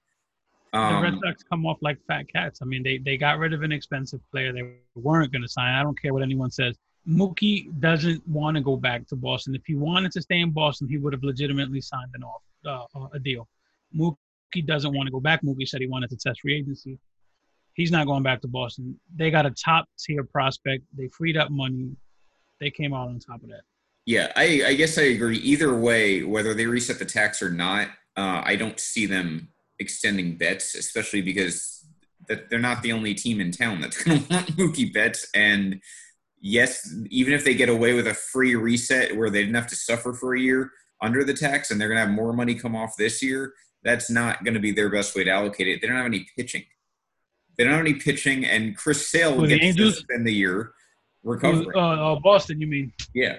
C: The Red
D: Um,
C: Sox come off like fat cats. I mean, they, they got rid of an expensive player they weren't going to sign. I don't care what anyone says. Mookie doesn't want to go back to Boston. If he wanted to stay in Boston, he would have legitimately signed an off uh, a deal. Mookie doesn't want to go back. Mookie said he wanted to test free agency. He's not going back to Boston. They got a top tier prospect. They freed up money. They came out on top of that.
D: Yeah, I, I guess I agree. Either way, whether they reset the tax or not, uh, I don't see them extending Betts, especially because that they're not the only team in town that's <laughs> going to want Mookie Betts. And yes, even if they get away with a free reset where they didn't have to suffer for a year under the tax, and they're going to have more money come off this year, that's not going to be their best way to allocate it. They don't have any pitching. They don't have any pitching, and Chris Sale
C: the
D: gets to spend the year recovering.
C: Uh, uh, Boston, you mean?
D: yeah.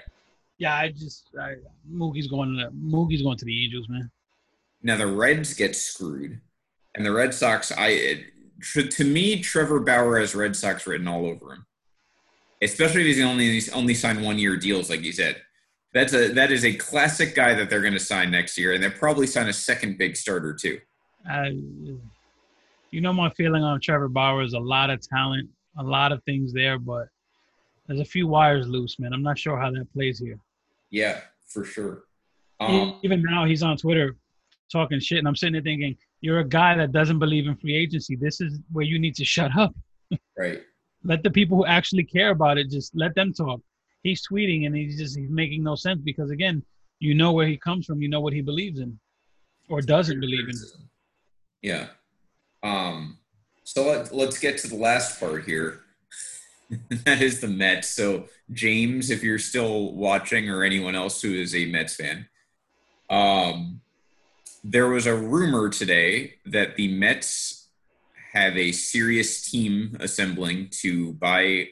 C: Yeah, I just I, Mookie's going to Mookie's going to the Angels, man.
D: Now the Reds get screwed, and the Red Sox. I it, to me, Trevor Bauer has Red Sox written all over him, especially if he's only he's only signed one year deals, like you said. That's a that is a classic guy that they're going to sign next year, and they'll probably sign a second big starter too.
C: I, you know my feeling on Trevor Bauer is a lot of talent, a lot of things there, but there's a few wires loose, man. I'm not sure how that plays here.
D: Yeah, for sure. Um,
C: Even now, he's on Twitter talking shit, and I'm sitting there thinking, you're a guy that doesn't believe in free agency. This is where you need to shut up. <laughs>
D: right.
C: Let the people who actually care about it just let them talk. He's tweeting and he's just he's making no sense because again, you know where he comes from, you know what he believes in, or doesn't believe in.
D: Yeah. Um, so let, let's get to the last part here. <laughs> that is the Mets. So, James, if you're still watching, or anyone else who is a Mets fan, um, there was a rumor today that the Mets have a serious team assembling to buy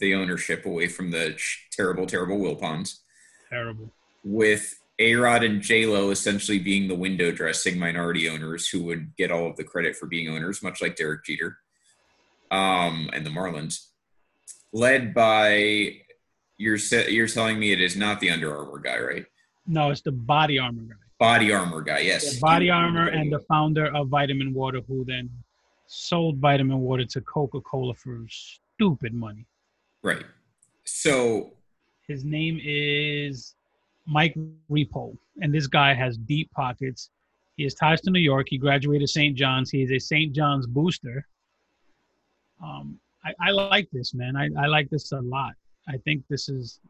D: the ownership away from the terrible, terrible Wilpons
C: Terrible.
D: with A Rod and J Lo essentially being the window dressing minority owners who would get all of the credit for being owners, much like Derek Jeter um, and the Marlins, led by you're you're telling me it is not the Under Armour guy, right?
C: No, it's the body armor guy.
D: Body Armor guy, yes.
C: The body armor and the founder of Vitamin Water, who then sold Vitamin Water to Coca Cola for stupid money.
D: right. So
C: His name is Mike Repole, and this guy has deep pockets. He has ties to New York. He graduated St. John's. He is a St. John's booster. Um, I, I like this, man. I, I like this a lot. I think this is.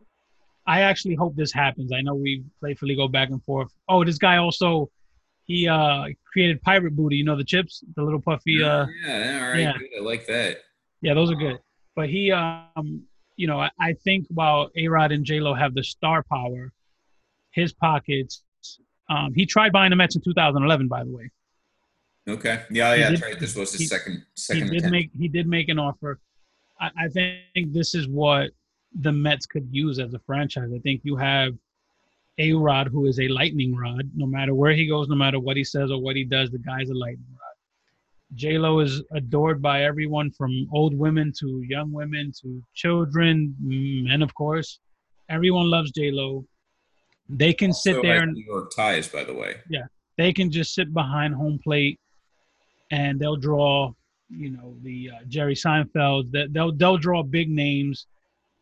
C: I actually hope this happens. I know we playfully go back and forth. Oh, this guy also, he uh created Pirate Booty. You know the chips, the little puffy. Uh,
D: yeah, all right,
C: yeah.
D: good. I like that.
C: yeah, those are good. But he, um, you know, I, I think while A Rod and J Lo have the star power, his pockets. Um, he tried buying the Mets in 2011, by the way.
D: Okay. Yeah, yeah,
C: did-
D: right. This was his
C: he-
D: second
C: He
D: second
C: did
D: attempt.
C: make he did make an offer. I, I think this is what the Mets could use as a franchise. I think you have A Rod, who is a lightning rod. No matter where he goes, no matter what he says or what he does, the guy's a lightning rod. J Lo is adored by everyone from old women to young women to children, men, of course. Everyone loves J Lo. They can sit there and
D: New York ties, by the way.
C: Yeah, they can just sit behind home plate and they'll draw, you know, the uh, Jerry Seinfeld. That they'll they'll draw big names.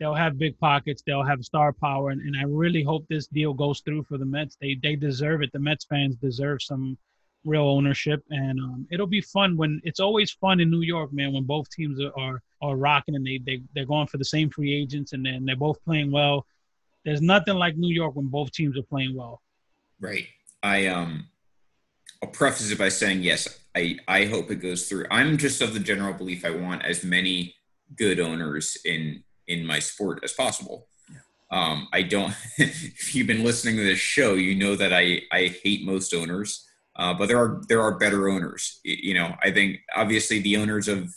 C: They'll have big pockets. They'll have star power, and, and I really hope this deal goes through for the Mets. They they deserve it. The Mets fans deserve some real ownership, and um, it'll be fun when it's always fun in New York, man. When both teams are are, rocking and they they they're going for the same free agents, and then they're both playing well. There's nothing like New York when both teams are playing well.
D: Right. I um I'll preface it by saying yes, I, I hope it goes through. I'm just of the general belief I want as many good owners in in my sport as possible. Um, I don't. <laughs> if you've been listening to this show, you know that I I hate most owners, uh, but there are there are better owners. You know, I think obviously the owners of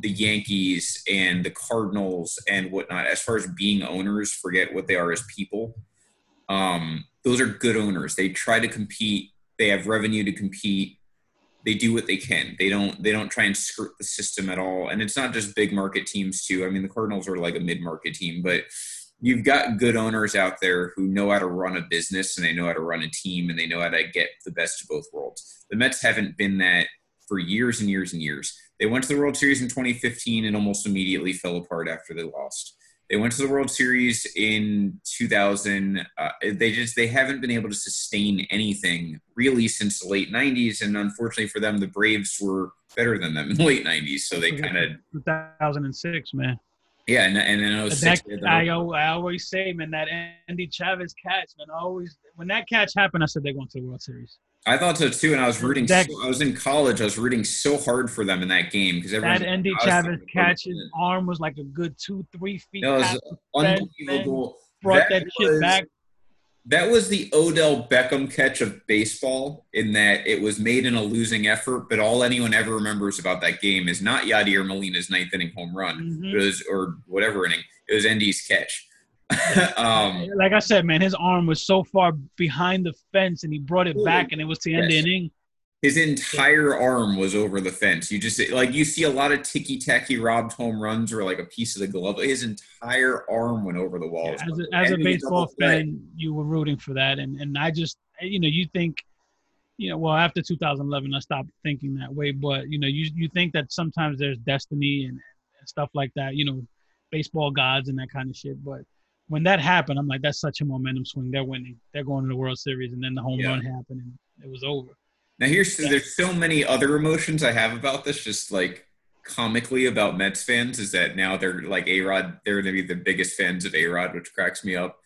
D: the Yankees and the Cardinals and whatnot, as far as being owners, forget what they are as people. Um, those are good owners. They try to compete. They have revenue to compete. They do what they can. They don't. They don't try and skirt the system at all. And it's not just big market teams too. I mean, the Cardinals are like a mid market team, but you've got good owners out there who know how to run a business and they know how to run a team and they know how to get the best of both worlds. The Mets haven't been that for years and years and years. They went to the World Series in 2015 and almost immediately fell apart after they lost. They went to the World Series in 2000. Uh, they just they haven't been able to sustain anything really since the late 90s, and unfortunately for them, the Braves were better than them in the late 90s. So they kind of
C: 2006, man.
D: yeah, and and then 06,
C: that,
D: the-
C: I, I always say, man, that Endy Chavez catch, man. I always when that catch happened, I said they're going to the World Series.
D: I thought so too, and I was rooting.
C: That-
D: so, I was in college. I was rooting so hard for them in that game because
C: That
D: everyone. Endy
C: Chavez catch, his arm was like a good two, three feet.
D: That was
C: the
D: unbelievable.
C: Brought that, shit
D: was-
C: back.
D: That was the Odell Beckham catch of baseball in that it was made in a losing effort, but all anyone ever remembers about that game is not Yadier Molina's ninth inning home run.
C: Mhm.
D: It was or whatever inning. It was Endy's catch. <laughs> um, <laughs>
C: Like I said, man, his arm was so far behind the fence, and he brought it back, and it was the end
D: Yes.
C: inning.
D: his entire arm was over the fence. You just like you see a lot of ticky tacky robbed home runs or like a piece of the glove. His entire arm went over the wall.
C: As a, as a baseball fan, you were rooting for that, and and I just, you know, you think, you know, well, after 2011, I stopped thinking that way, but you know, you you think that sometimes there's destiny and, and stuff like that, you know, baseball gods and that kind of shit, but. When that happened, I'm like, that's such a momentum swing. They're winning. They're going to the World Series, and then the home
D: Yeah.
C: run happened, and it was over.
D: Now here's there's so many other emotions I have about this, just like comically about Mets fans, is that now they're like A Rod, they're gonna be the biggest fans of A Rod, which cracks me up.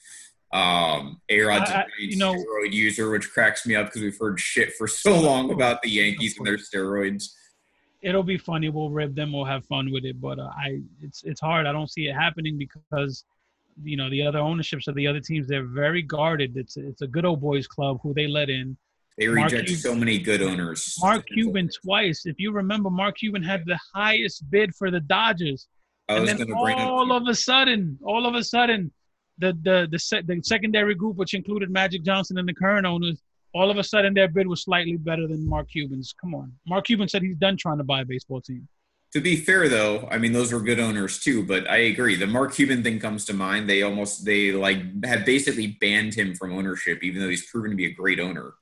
D: Um, A Rod's a great
C: you know-
D: steroid user, which cracks me up because we've heard shit for so long about the Yankees and their steroids.
C: it'll be funny. We'll rib them. We'll have fun with it. But uh, I, it's it's hard. I don't see it happening because, you know, the other ownerships of the other teams they're very guarded. It's it's a good old boys club who they let in.
D: They
C: Mark
D: reject
C: Cuban-
D: so many good owners.
C: Mark Cuban twice. If you remember, Mark Cuban had the highest bid for the Dodgers, and then all
D: up.
C: of a sudden, all of a sudden, the the the, se- the secondary group, which included Magic Johnson and the current owners, all of a sudden their bid was slightly better than Mark Cuban's. Come on, Mark Cuban said he's done trying to buy a baseball team.
D: To be fair, though, I mean those were good owners too. But I agree, the Mark Cuban thing comes to mind. They almost they like have basically banned him from ownership, even though he's proven to be a great owner.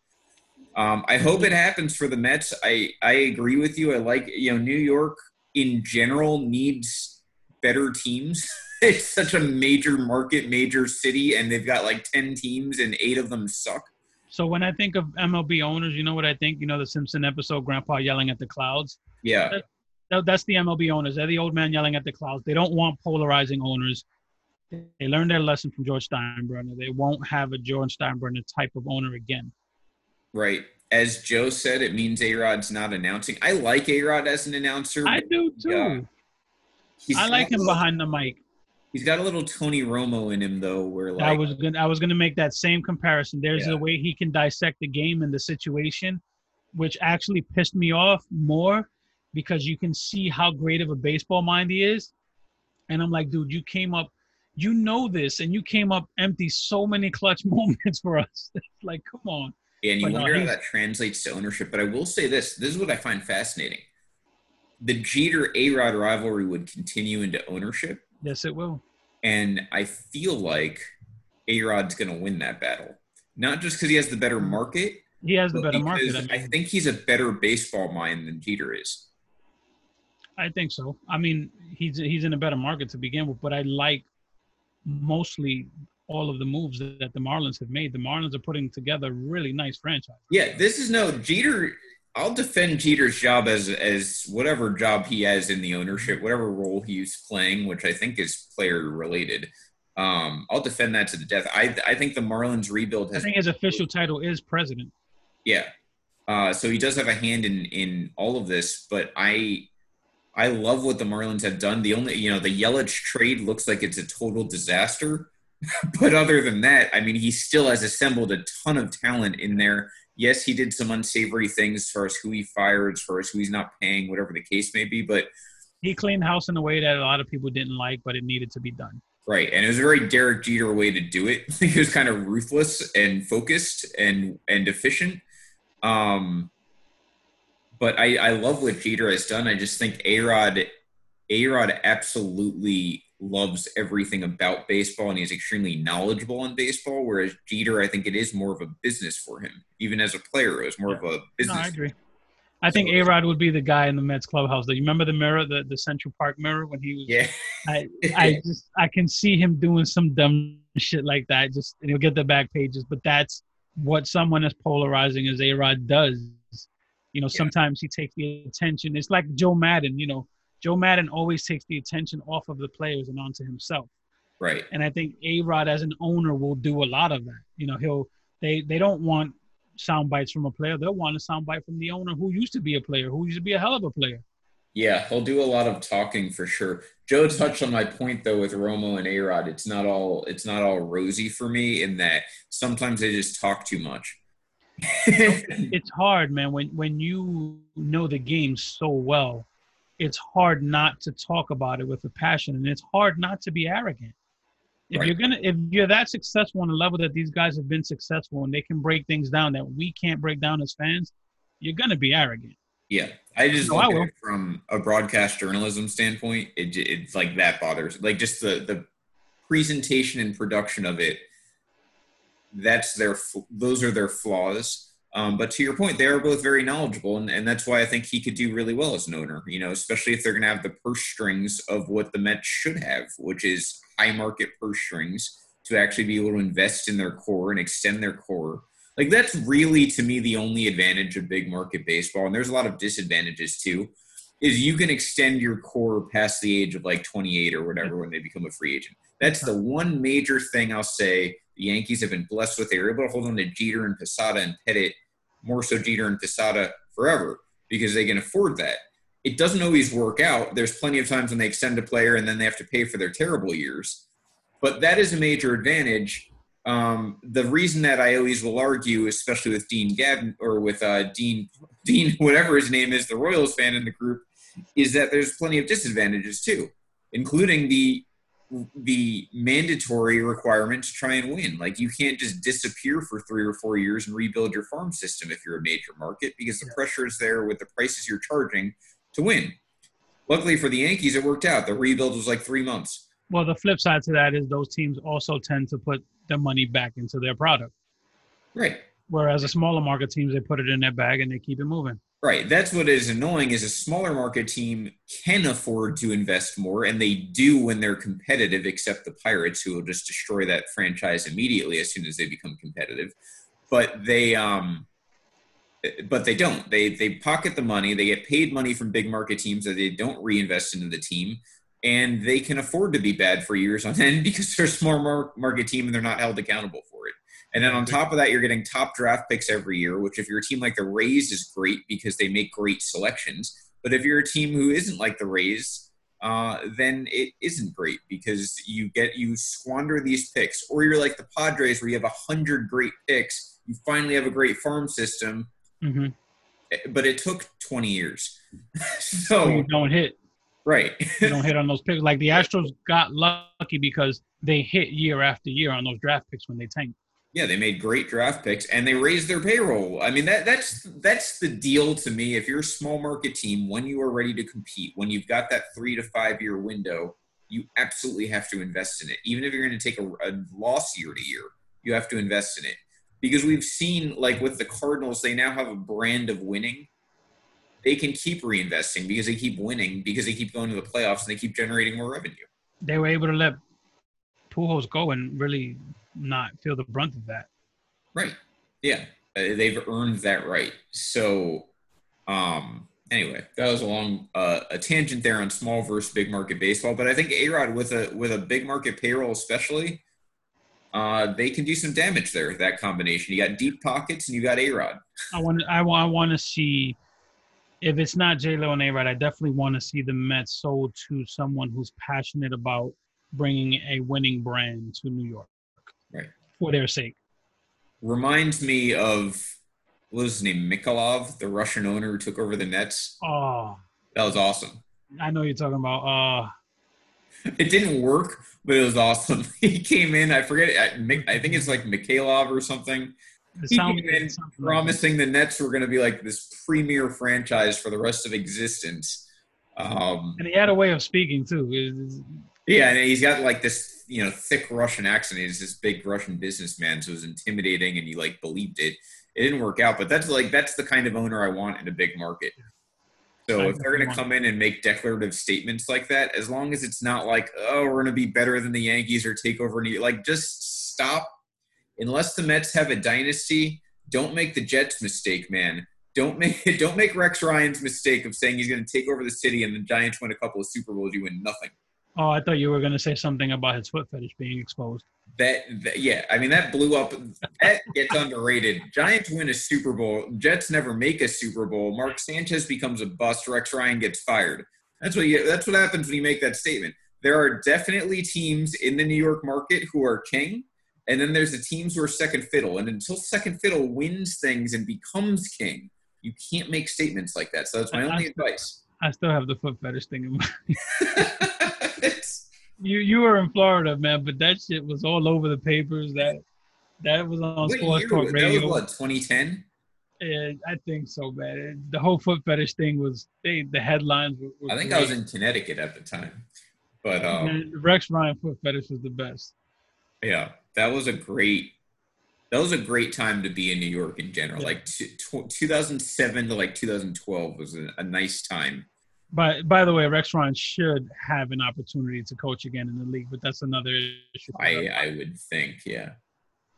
D: Um, I hope it happens for the Mets. I I agree with you. I like you know New York in general needs better teams. <laughs> it's such a major market, major city, and they've got like ten teams, and eight of them suck.
C: So when I think of MLB owners, you know what I think? You know the Simpson episode, Grandpa yelling at the clouds.
D: Yeah,
C: That's the MLB owners. They're the old man yelling at the clouds. They don't want polarizing owners. They learned their lesson from George Steinbrenner. They won't have a George Steinbrenner type of owner again.
D: right. As Joe said, it means A Rod's not announcing. I like A Rod as an announcer.
C: I do too.
D: Yeah.
C: I like him
D: little-
C: behind the mic.
D: He's got a little Tony Romo in him though, where like
C: I was gonna I was gonna make that same comparison. There's
D: Yeah.
C: a way he can dissect the game and the situation, which actually pissed me off more because you can see how great of a baseball mind he is. And I'm like, dude, you came up, you know this, and you came up empty so many clutch <laughs> moments for us. <laughs> like, come on.
D: and you
C: but no,
D: wonder how that translates to ownership. But I will say this: this is what I find fascinating. The Jeter A Rod rivalry would continue into ownership,
C: Yes, it will.
D: and I feel like A Rod's going to win that battle. Not just because he has the better market,
C: He has the better market. I,
D: I think he's a better baseball mind than Jeter is.
C: I think so. I mean, he's he's in a better market to begin with, but I like mostly all of the moves that, that the Marlins have made. The Marlins are putting together a really nice franchise.
D: Yeah, this is no Jeter. I'll defend Jeter's job as as whatever job he has in the ownership, whatever role he's playing, which I think is player related. Um, I'll defend that to the death. I I think the Marlins rebuild
C: I think his official title is president.
D: yeah. Uh, so he does have a hand in in all of this, but I I love what the Marlins have done. The only you know the Yelich trade looks like it's a total disaster, <laughs> but other than that, I mean he still has assembled a ton of talent in there. Yes, he did some unsavory things as far as who he fired, as far as who he's not paying, whatever the case may be. But
C: He cleaned house in a way that a lot of people didn't like, but it needed to be done.
D: Right, and it was a very Derek Jeter way to do it. <laughs> he was kind of ruthless and focused and and efficient. Um, but I I love what Jeter has done. I just think A Rod A Rod absolutely loves everything about baseball, and he's extremely knowledgeable on baseball. Whereas Jeter, I think it is more of a business for him. Even as a player, it was more of a
C: No,
D: business.
C: I agree. I think A Rod would be the guy in the Mets clubhouse. Do you remember the mirror, the, the Central Park mirror when he was?
D: Yeah,
C: I, <laughs> I just I can see him doing some dumb shit like that. Just and he'll get the back pages, but that's what someone as polarizing as A Rod does. You know,
D: Yeah.
C: sometimes he takes the attention. It's like Joe Maddon. You know, Joe Maddon always takes the attention off of the players and onto himself.
D: right.
C: And I think A Rod as an owner will do a lot of that. You know, he'll they they don't want sound bites from a player, they'll want a sound bite from the owner who used to be a player, who used to be a hell of a player.
D: Yeah, he'll do a lot of talking for sure. Joe touched on my point though with Romo and Arod. It's not all it's not all rosy for me in that sometimes they just talk too much. <laughs>
C: it's hard, man, when when you know the game so well. It's hard not to talk about it with a passion, and it's hard not to be arrogant. If
D: Right.
C: you're gonna, if you're that successful on the level that these guys have been successful, and they can break things down that we can't break down as fans, you're gonna be arrogant.
D: Yeah, I just
C: No, I
D: from a broadcast journalism standpoint. It, it's like that bothers, like just the the presentation and production of it. That's their those are their flaws. Um, but to your point, they are both very knowledgeable, and, and that's why I think he could do really well as an owner. You know, especially if they're going to have the purse strings of what the Mets should have, which is high market purse strings to actually be able to invest in their core and extend their core. Like that's really to me the only advantage of big market baseball, and there's a lot of disadvantages too. Is you can extend your core past the age of like 28 or whatever when they become a free agent. That's the one major thing I'll say the Yankees have been blessed with. They were able to hold on to Jeter and Posada and Pettitte, more so Jeter and Posada forever because they can afford that. It doesn't always work out. There's plenty of times when they extend a player and then they have to pay for their terrible years. But that is a major advantage. Um, the reason that I always will argue, especially with Dean Gavin or with uh, Dean Dean, <laughs> whatever his name is, the Royals fan in the group, is that there's plenty of disadvantages too, including the the mandatory requirement to try and win. Like you can't just disappear for three or four years and rebuild your farm system if you're a major market because the pressure is there with the prices you're charging to win. Luckily for the Yankees, it worked out. The rebuild was like three months.
C: Well, the flip side to that is those teams also tend to put their money back into their product,
D: Right.
C: whereas the smaller market teams they put it in their bag and they keep it moving.
D: Right. That's what is annoying is a smaller market team can afford to invest more and they do when they're competitive, except the Pirates who will just destroy that franchise immediately as soon as they become competitive. But they um but they don't. They they pocket the money, they get paid money from big market teams that they don't reinvest into the team. And they can afford to be bad for years on end <laughs> because they're a small market team and they're not held accountable for it. And then on top of that, you're getting top draft picks every year, which if you're a team like the Rays is great because they make great selections. But if you're a team who isn't like the Rays, uh, then it isn't great because you get you squander these picks, or you're like the Padres where you have a hundred great picks. You finally have a great farm system,
C: hmm
D: but it took 20 years. <laughs>
C: So
D: so
C: you don't hit,
D: right,
C: you don't hit on those picks. Like the Astros got lucky because they hit year after year on those draft picks when they tanked.
D: Yeah, they made great draft picks and they raised their payroll. I mean that that's that's the deal to me. If you're a small market team, when you are ready to compete, when you've got that three to five year window, you absolutely have to invest in it. Even if you're going to take a, a loss year to year, you have to invest in it because we've seen like with the Cardinals, they now have a brand of winning. They can keep reinvesting because they keep winning because they keep going to the playoffs and they keep generating more revenue.
C: They were able to let Pujols go and really not feel the brunt of that.
D: Right. Yeah. Uh, they've earned that right. So, um, anyway, that was a long uh, a tangent there on small versus big market baseball. But I think A Rod with a with a big market payroll, especially, uh, they can do some damage there. That combination. You got deep pockets and you got A Rod.
C: I want I want I want to see if it's not J Lo and A Rod, I definitely want to see the Mets sold to someone who's passionate about bringing a winning brand to New York,
D: Right.
C: For their sake.
D: Reminds me of what was his name, Mikolov, the Russian owner who took over the Nets.
C: Oh,
D: That was awesome.
C: I know you're talking about. Uh, <laughs>
D: It didn't work, but it was awesome. <laughs> he came in. I forget. I, I think it's like Mikhailov or something. He came in promising the Nets were going to be like this premier franchise for the rest of existence. Um,
C: and he had a way of speaking too.
D: Yeah, and he's got like this, you know, thick Russian accent. He's this big Russian businessman, so it was intimidating, and you like believed it. It didn't work out, but that's like that's the kind of owner I want in a big market. So if they're going to come in and make declarative statements like that, as long as it's not like, oh, we're going to be better than the Yankees or take over, New- like just stop. Unless the Mets have a dynasty, don't make the Jets mistake, man. Don't <laughs> make don't make Rex Ryan's mistake of saying he's going to take over the city and the Giants win a couple of Super Bowls, you win nothing.
C: Oh, I thought you were gonna say something about his foot fetish being exposed.
D: That, that yeah, I mean that blew up. That gets underrated. Giants win a Super Bowl. Jets never make a Super Bowl. Mark Sanchez becomes a bust. Rex Ryan gets fired. That's what you, that's what happens when you make that statement. There are definitely teams in the New York market who are king, and then there's the teams who are second fiddle. And until second fiddle wins things and becomes king, you can't make statements like that. So that's my only advice.
C: I still have the foot fetish thing in mind. <laughs> <laughs> You you were in Florida, man, but that shit was all over the papers. That that was on
D: what
C: Sports
D: year
C: Talk
D: was- that was
C: Radio.
D: what 2010.
C: And I think so, man. The whole foot fetish thing was they the headlines. Were, were
D: I think I was in Connecticut at the time, but um,
C: Rex Ryan foot fetish was the best.
D: yeah, that was a great. That was a great time to be in New York in general.
C: Yeah.
D: Like t- tw 2007 to like 2012 was a, a nice time.
C: By by the way, Rex Ryan should have an opportunity to coach again in the league, but that's another issue.
D: I I would think, yeah.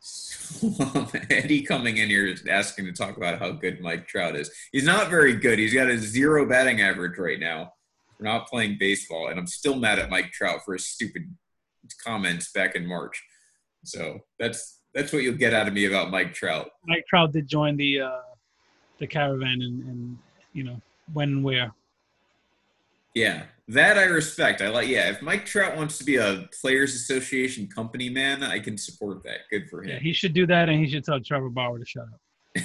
D: So, <laughs> Eddie coming in here is asking to talk about how good Mike Trout is. He's not very good. He's got a zero batting average right now. We're not playing baseball, and I'm still mad at Mike Trout for his stupid comments back in March. So that's that's what you'll get out of me about Mike Trout.
C: Mike Trout did join the uh, the caravan and, and you know when and where.
D: Yeah, that I respect. I like. Yeah, if Mike Trout wants to be a Players Association company man, I can support that. Good for him.
C: Yeah, he should do that, and he should tell Trevor Bauer to shut up. <laughs>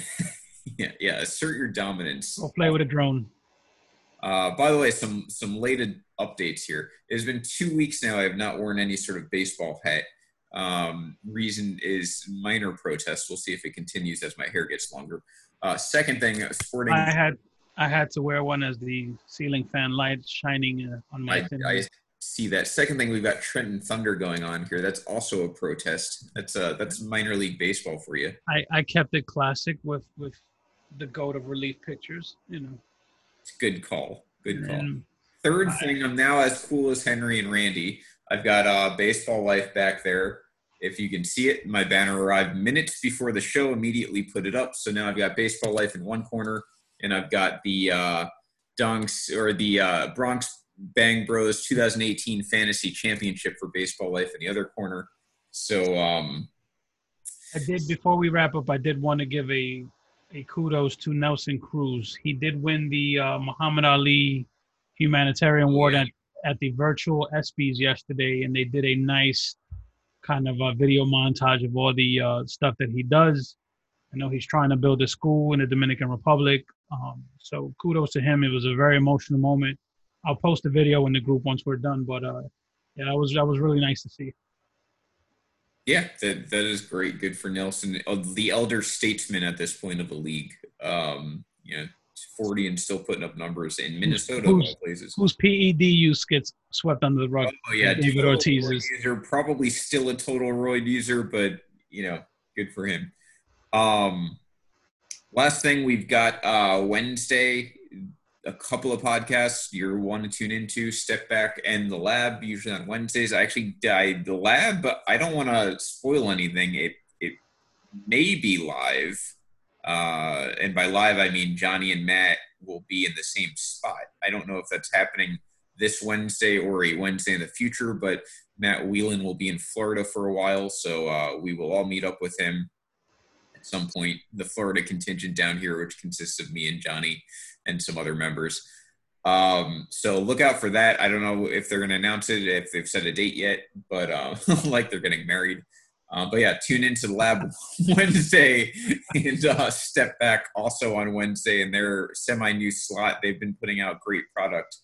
D: Yeah, yeah. Assert your dominance.
C: Go play with a drone.
D: Uh, by the way, some some late updates here. It's been two weeks now. I have not worn any sort of baseball hat. Um, reason is minor protest. We'll see if it continues as my hair gets longer. Uh, second thing, sporting.
C: I had I had to wear one as the ceiling fan light shining uh, on my.
D: I, I see that. Second thing, we've got Trenton Thunder going on here. That's also a protest. That's uh that's minor league baseball for you.
C: I, I kept it classic with with the goat of relief pictures. You know.
D: It's a good call. Good call.
C: And
D: Third
C: I-
D: thing, I'm now as cool as Henry and Randy. I've got uh, Baseball Life back there. If you can see it, my banner arrived minutes before the show. Immediately put it up. So now I've got Baseball Life in one corner, and I've got the uh, Dunks or the uh, Bronx Bang Bros 2018 Fantasy Championship for Baseball Life in the other corner. So um,
C: I did before we wrap up. I did want to give a a kudos to Nelson Cruz. He did win the uh, Muhammad Ali Humanitarian Award at, at the virtual ESPYS yesterday, and they did a nice kind of a video montage of all the uh, stuff that he does. I know he's trying to build a school in the Dominican Republic. Um, so kudos to him. It was a very emotional moment. I'll post a video in the group once we're done. But uh, yeah, that was that was really nice to see.
D: Yeah, that that is great. Good for Nelson, uh, the elder statesman at this point of the league. Um, you know, 40 and still putting up numbers in Minnesota,
C: who's-
D: places.
C: Whose PED use gets swept under the rug?
D: Oh yeah,
C: David Ortiz is-
D: user, probably still a total roid user, but you know, good for him. Um, last thing we've got uh, Wednesday, a couple of podcasts you're one to tune into. Step back and the lab usually on Wednesdays. I actually died the lab, but I don't want to spoil anything. It it may be live, uh, and by live I mean Johnny and Matt will be in the same spot. I don't know if that's happening this Wednesday or a Wednesday in the future, but Matt Whelan will be in Florida for a while, so uh, we will all meet up with him at some point. The Florida contingent down here, which consists of me and Johnny and some other members. Um, so look out for that. I don't know if they're going to announce it, if they've set a date yet, but uh, <laughs> like they're getting married. Uh, but yeah, tune into the lab <laughs> Wednesday and uh, step back also on Wednesday in their semi new slot. They've been putting out great product.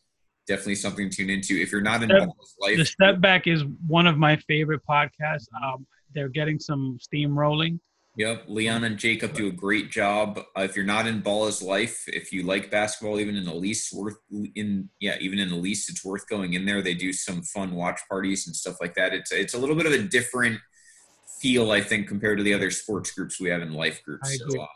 D: Definitely something to tune into. If you're not in
C: Step-
D: life,
C: The Step Back is one of my favorite podcasts. Um, they're getting some steam rolling.
D: Yep, Leon and Jacob do a great job. Uh, if you're not in Ball's life, if you like basketball, even in the least worth in yeah, even in the least, it's worth going in there. They do some fun watch parties and stuff like that. It's it's a little bit of a different feel, I think, compared to the other sports groups we have in life groups.
C: I
D: So, uh,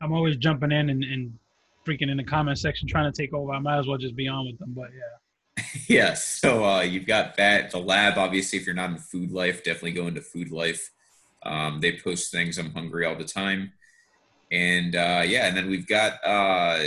C: I'm always jumping in and, and freaking in the comment section trying to take over. I might as well just be on with them. But yeah, <laughs>
D: yeah, so uh, you've got that. The lab, obviously, if you're not in food life, definitely go into food life. Um, they post things. I'm hungry all the time. And uh, yeah, and then we've got uh,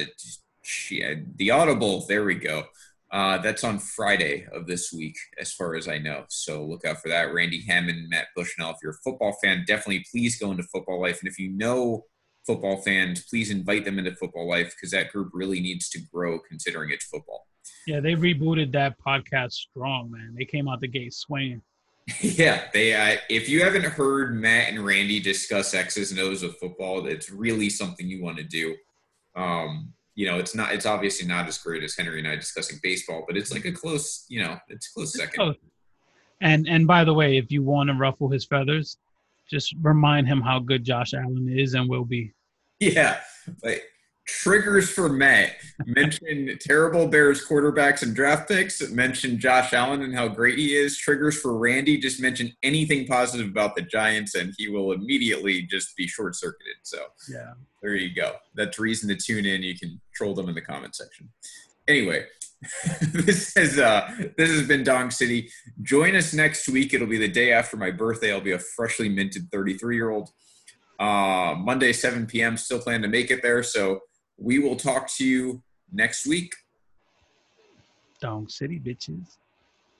D: yeah, the Audible. There we go. Uh, that's on Friday of this week, as far as I know. So look out for that. Randy Hammond, Matt Bushnell. If you're a football fan, definitely please go into Football Life. And if you know football fans, please invite them into Football Life because that group really needs to grow considering it's football.
E: Yeah, they rebooted that podcast strong, man. They came out the gate swinging. <laughs>
D: yeah, they. Uh, if you haven't heard Matt and Randy discuss X's and O's of football, it's really something you want to do. Um, you know, it's not. It's obviously not as great as Henry and I discussing baseball, but it's like a close. You know, it's close
E: It's
D: second.
E: close. And and by the way, if you want to ruffle his feathers, just remind him how good Josh Allen is and will be. <laughs>
D: Yeah, like triggers for Matt. Mention <laughs> terrible Bears quarterbacks and draft picks. Mention Josh Allen and how great he is. Triggers for Randy. Just mention anything positive about the Giants, and he will immediately just be short circuited. So
E: Yeah.
D: there you go. That's reason to tune in. You can troll them in the comment section. Anyway, <laughs> this has uh, this has been Dong City. Join us next week. It'll be the day after my birthday. I'll be a freshly minted 33 year old. Uh, Monday 7 p.m. Still plan to make it there. So we will talk to you next week.
E: Dong City bitches.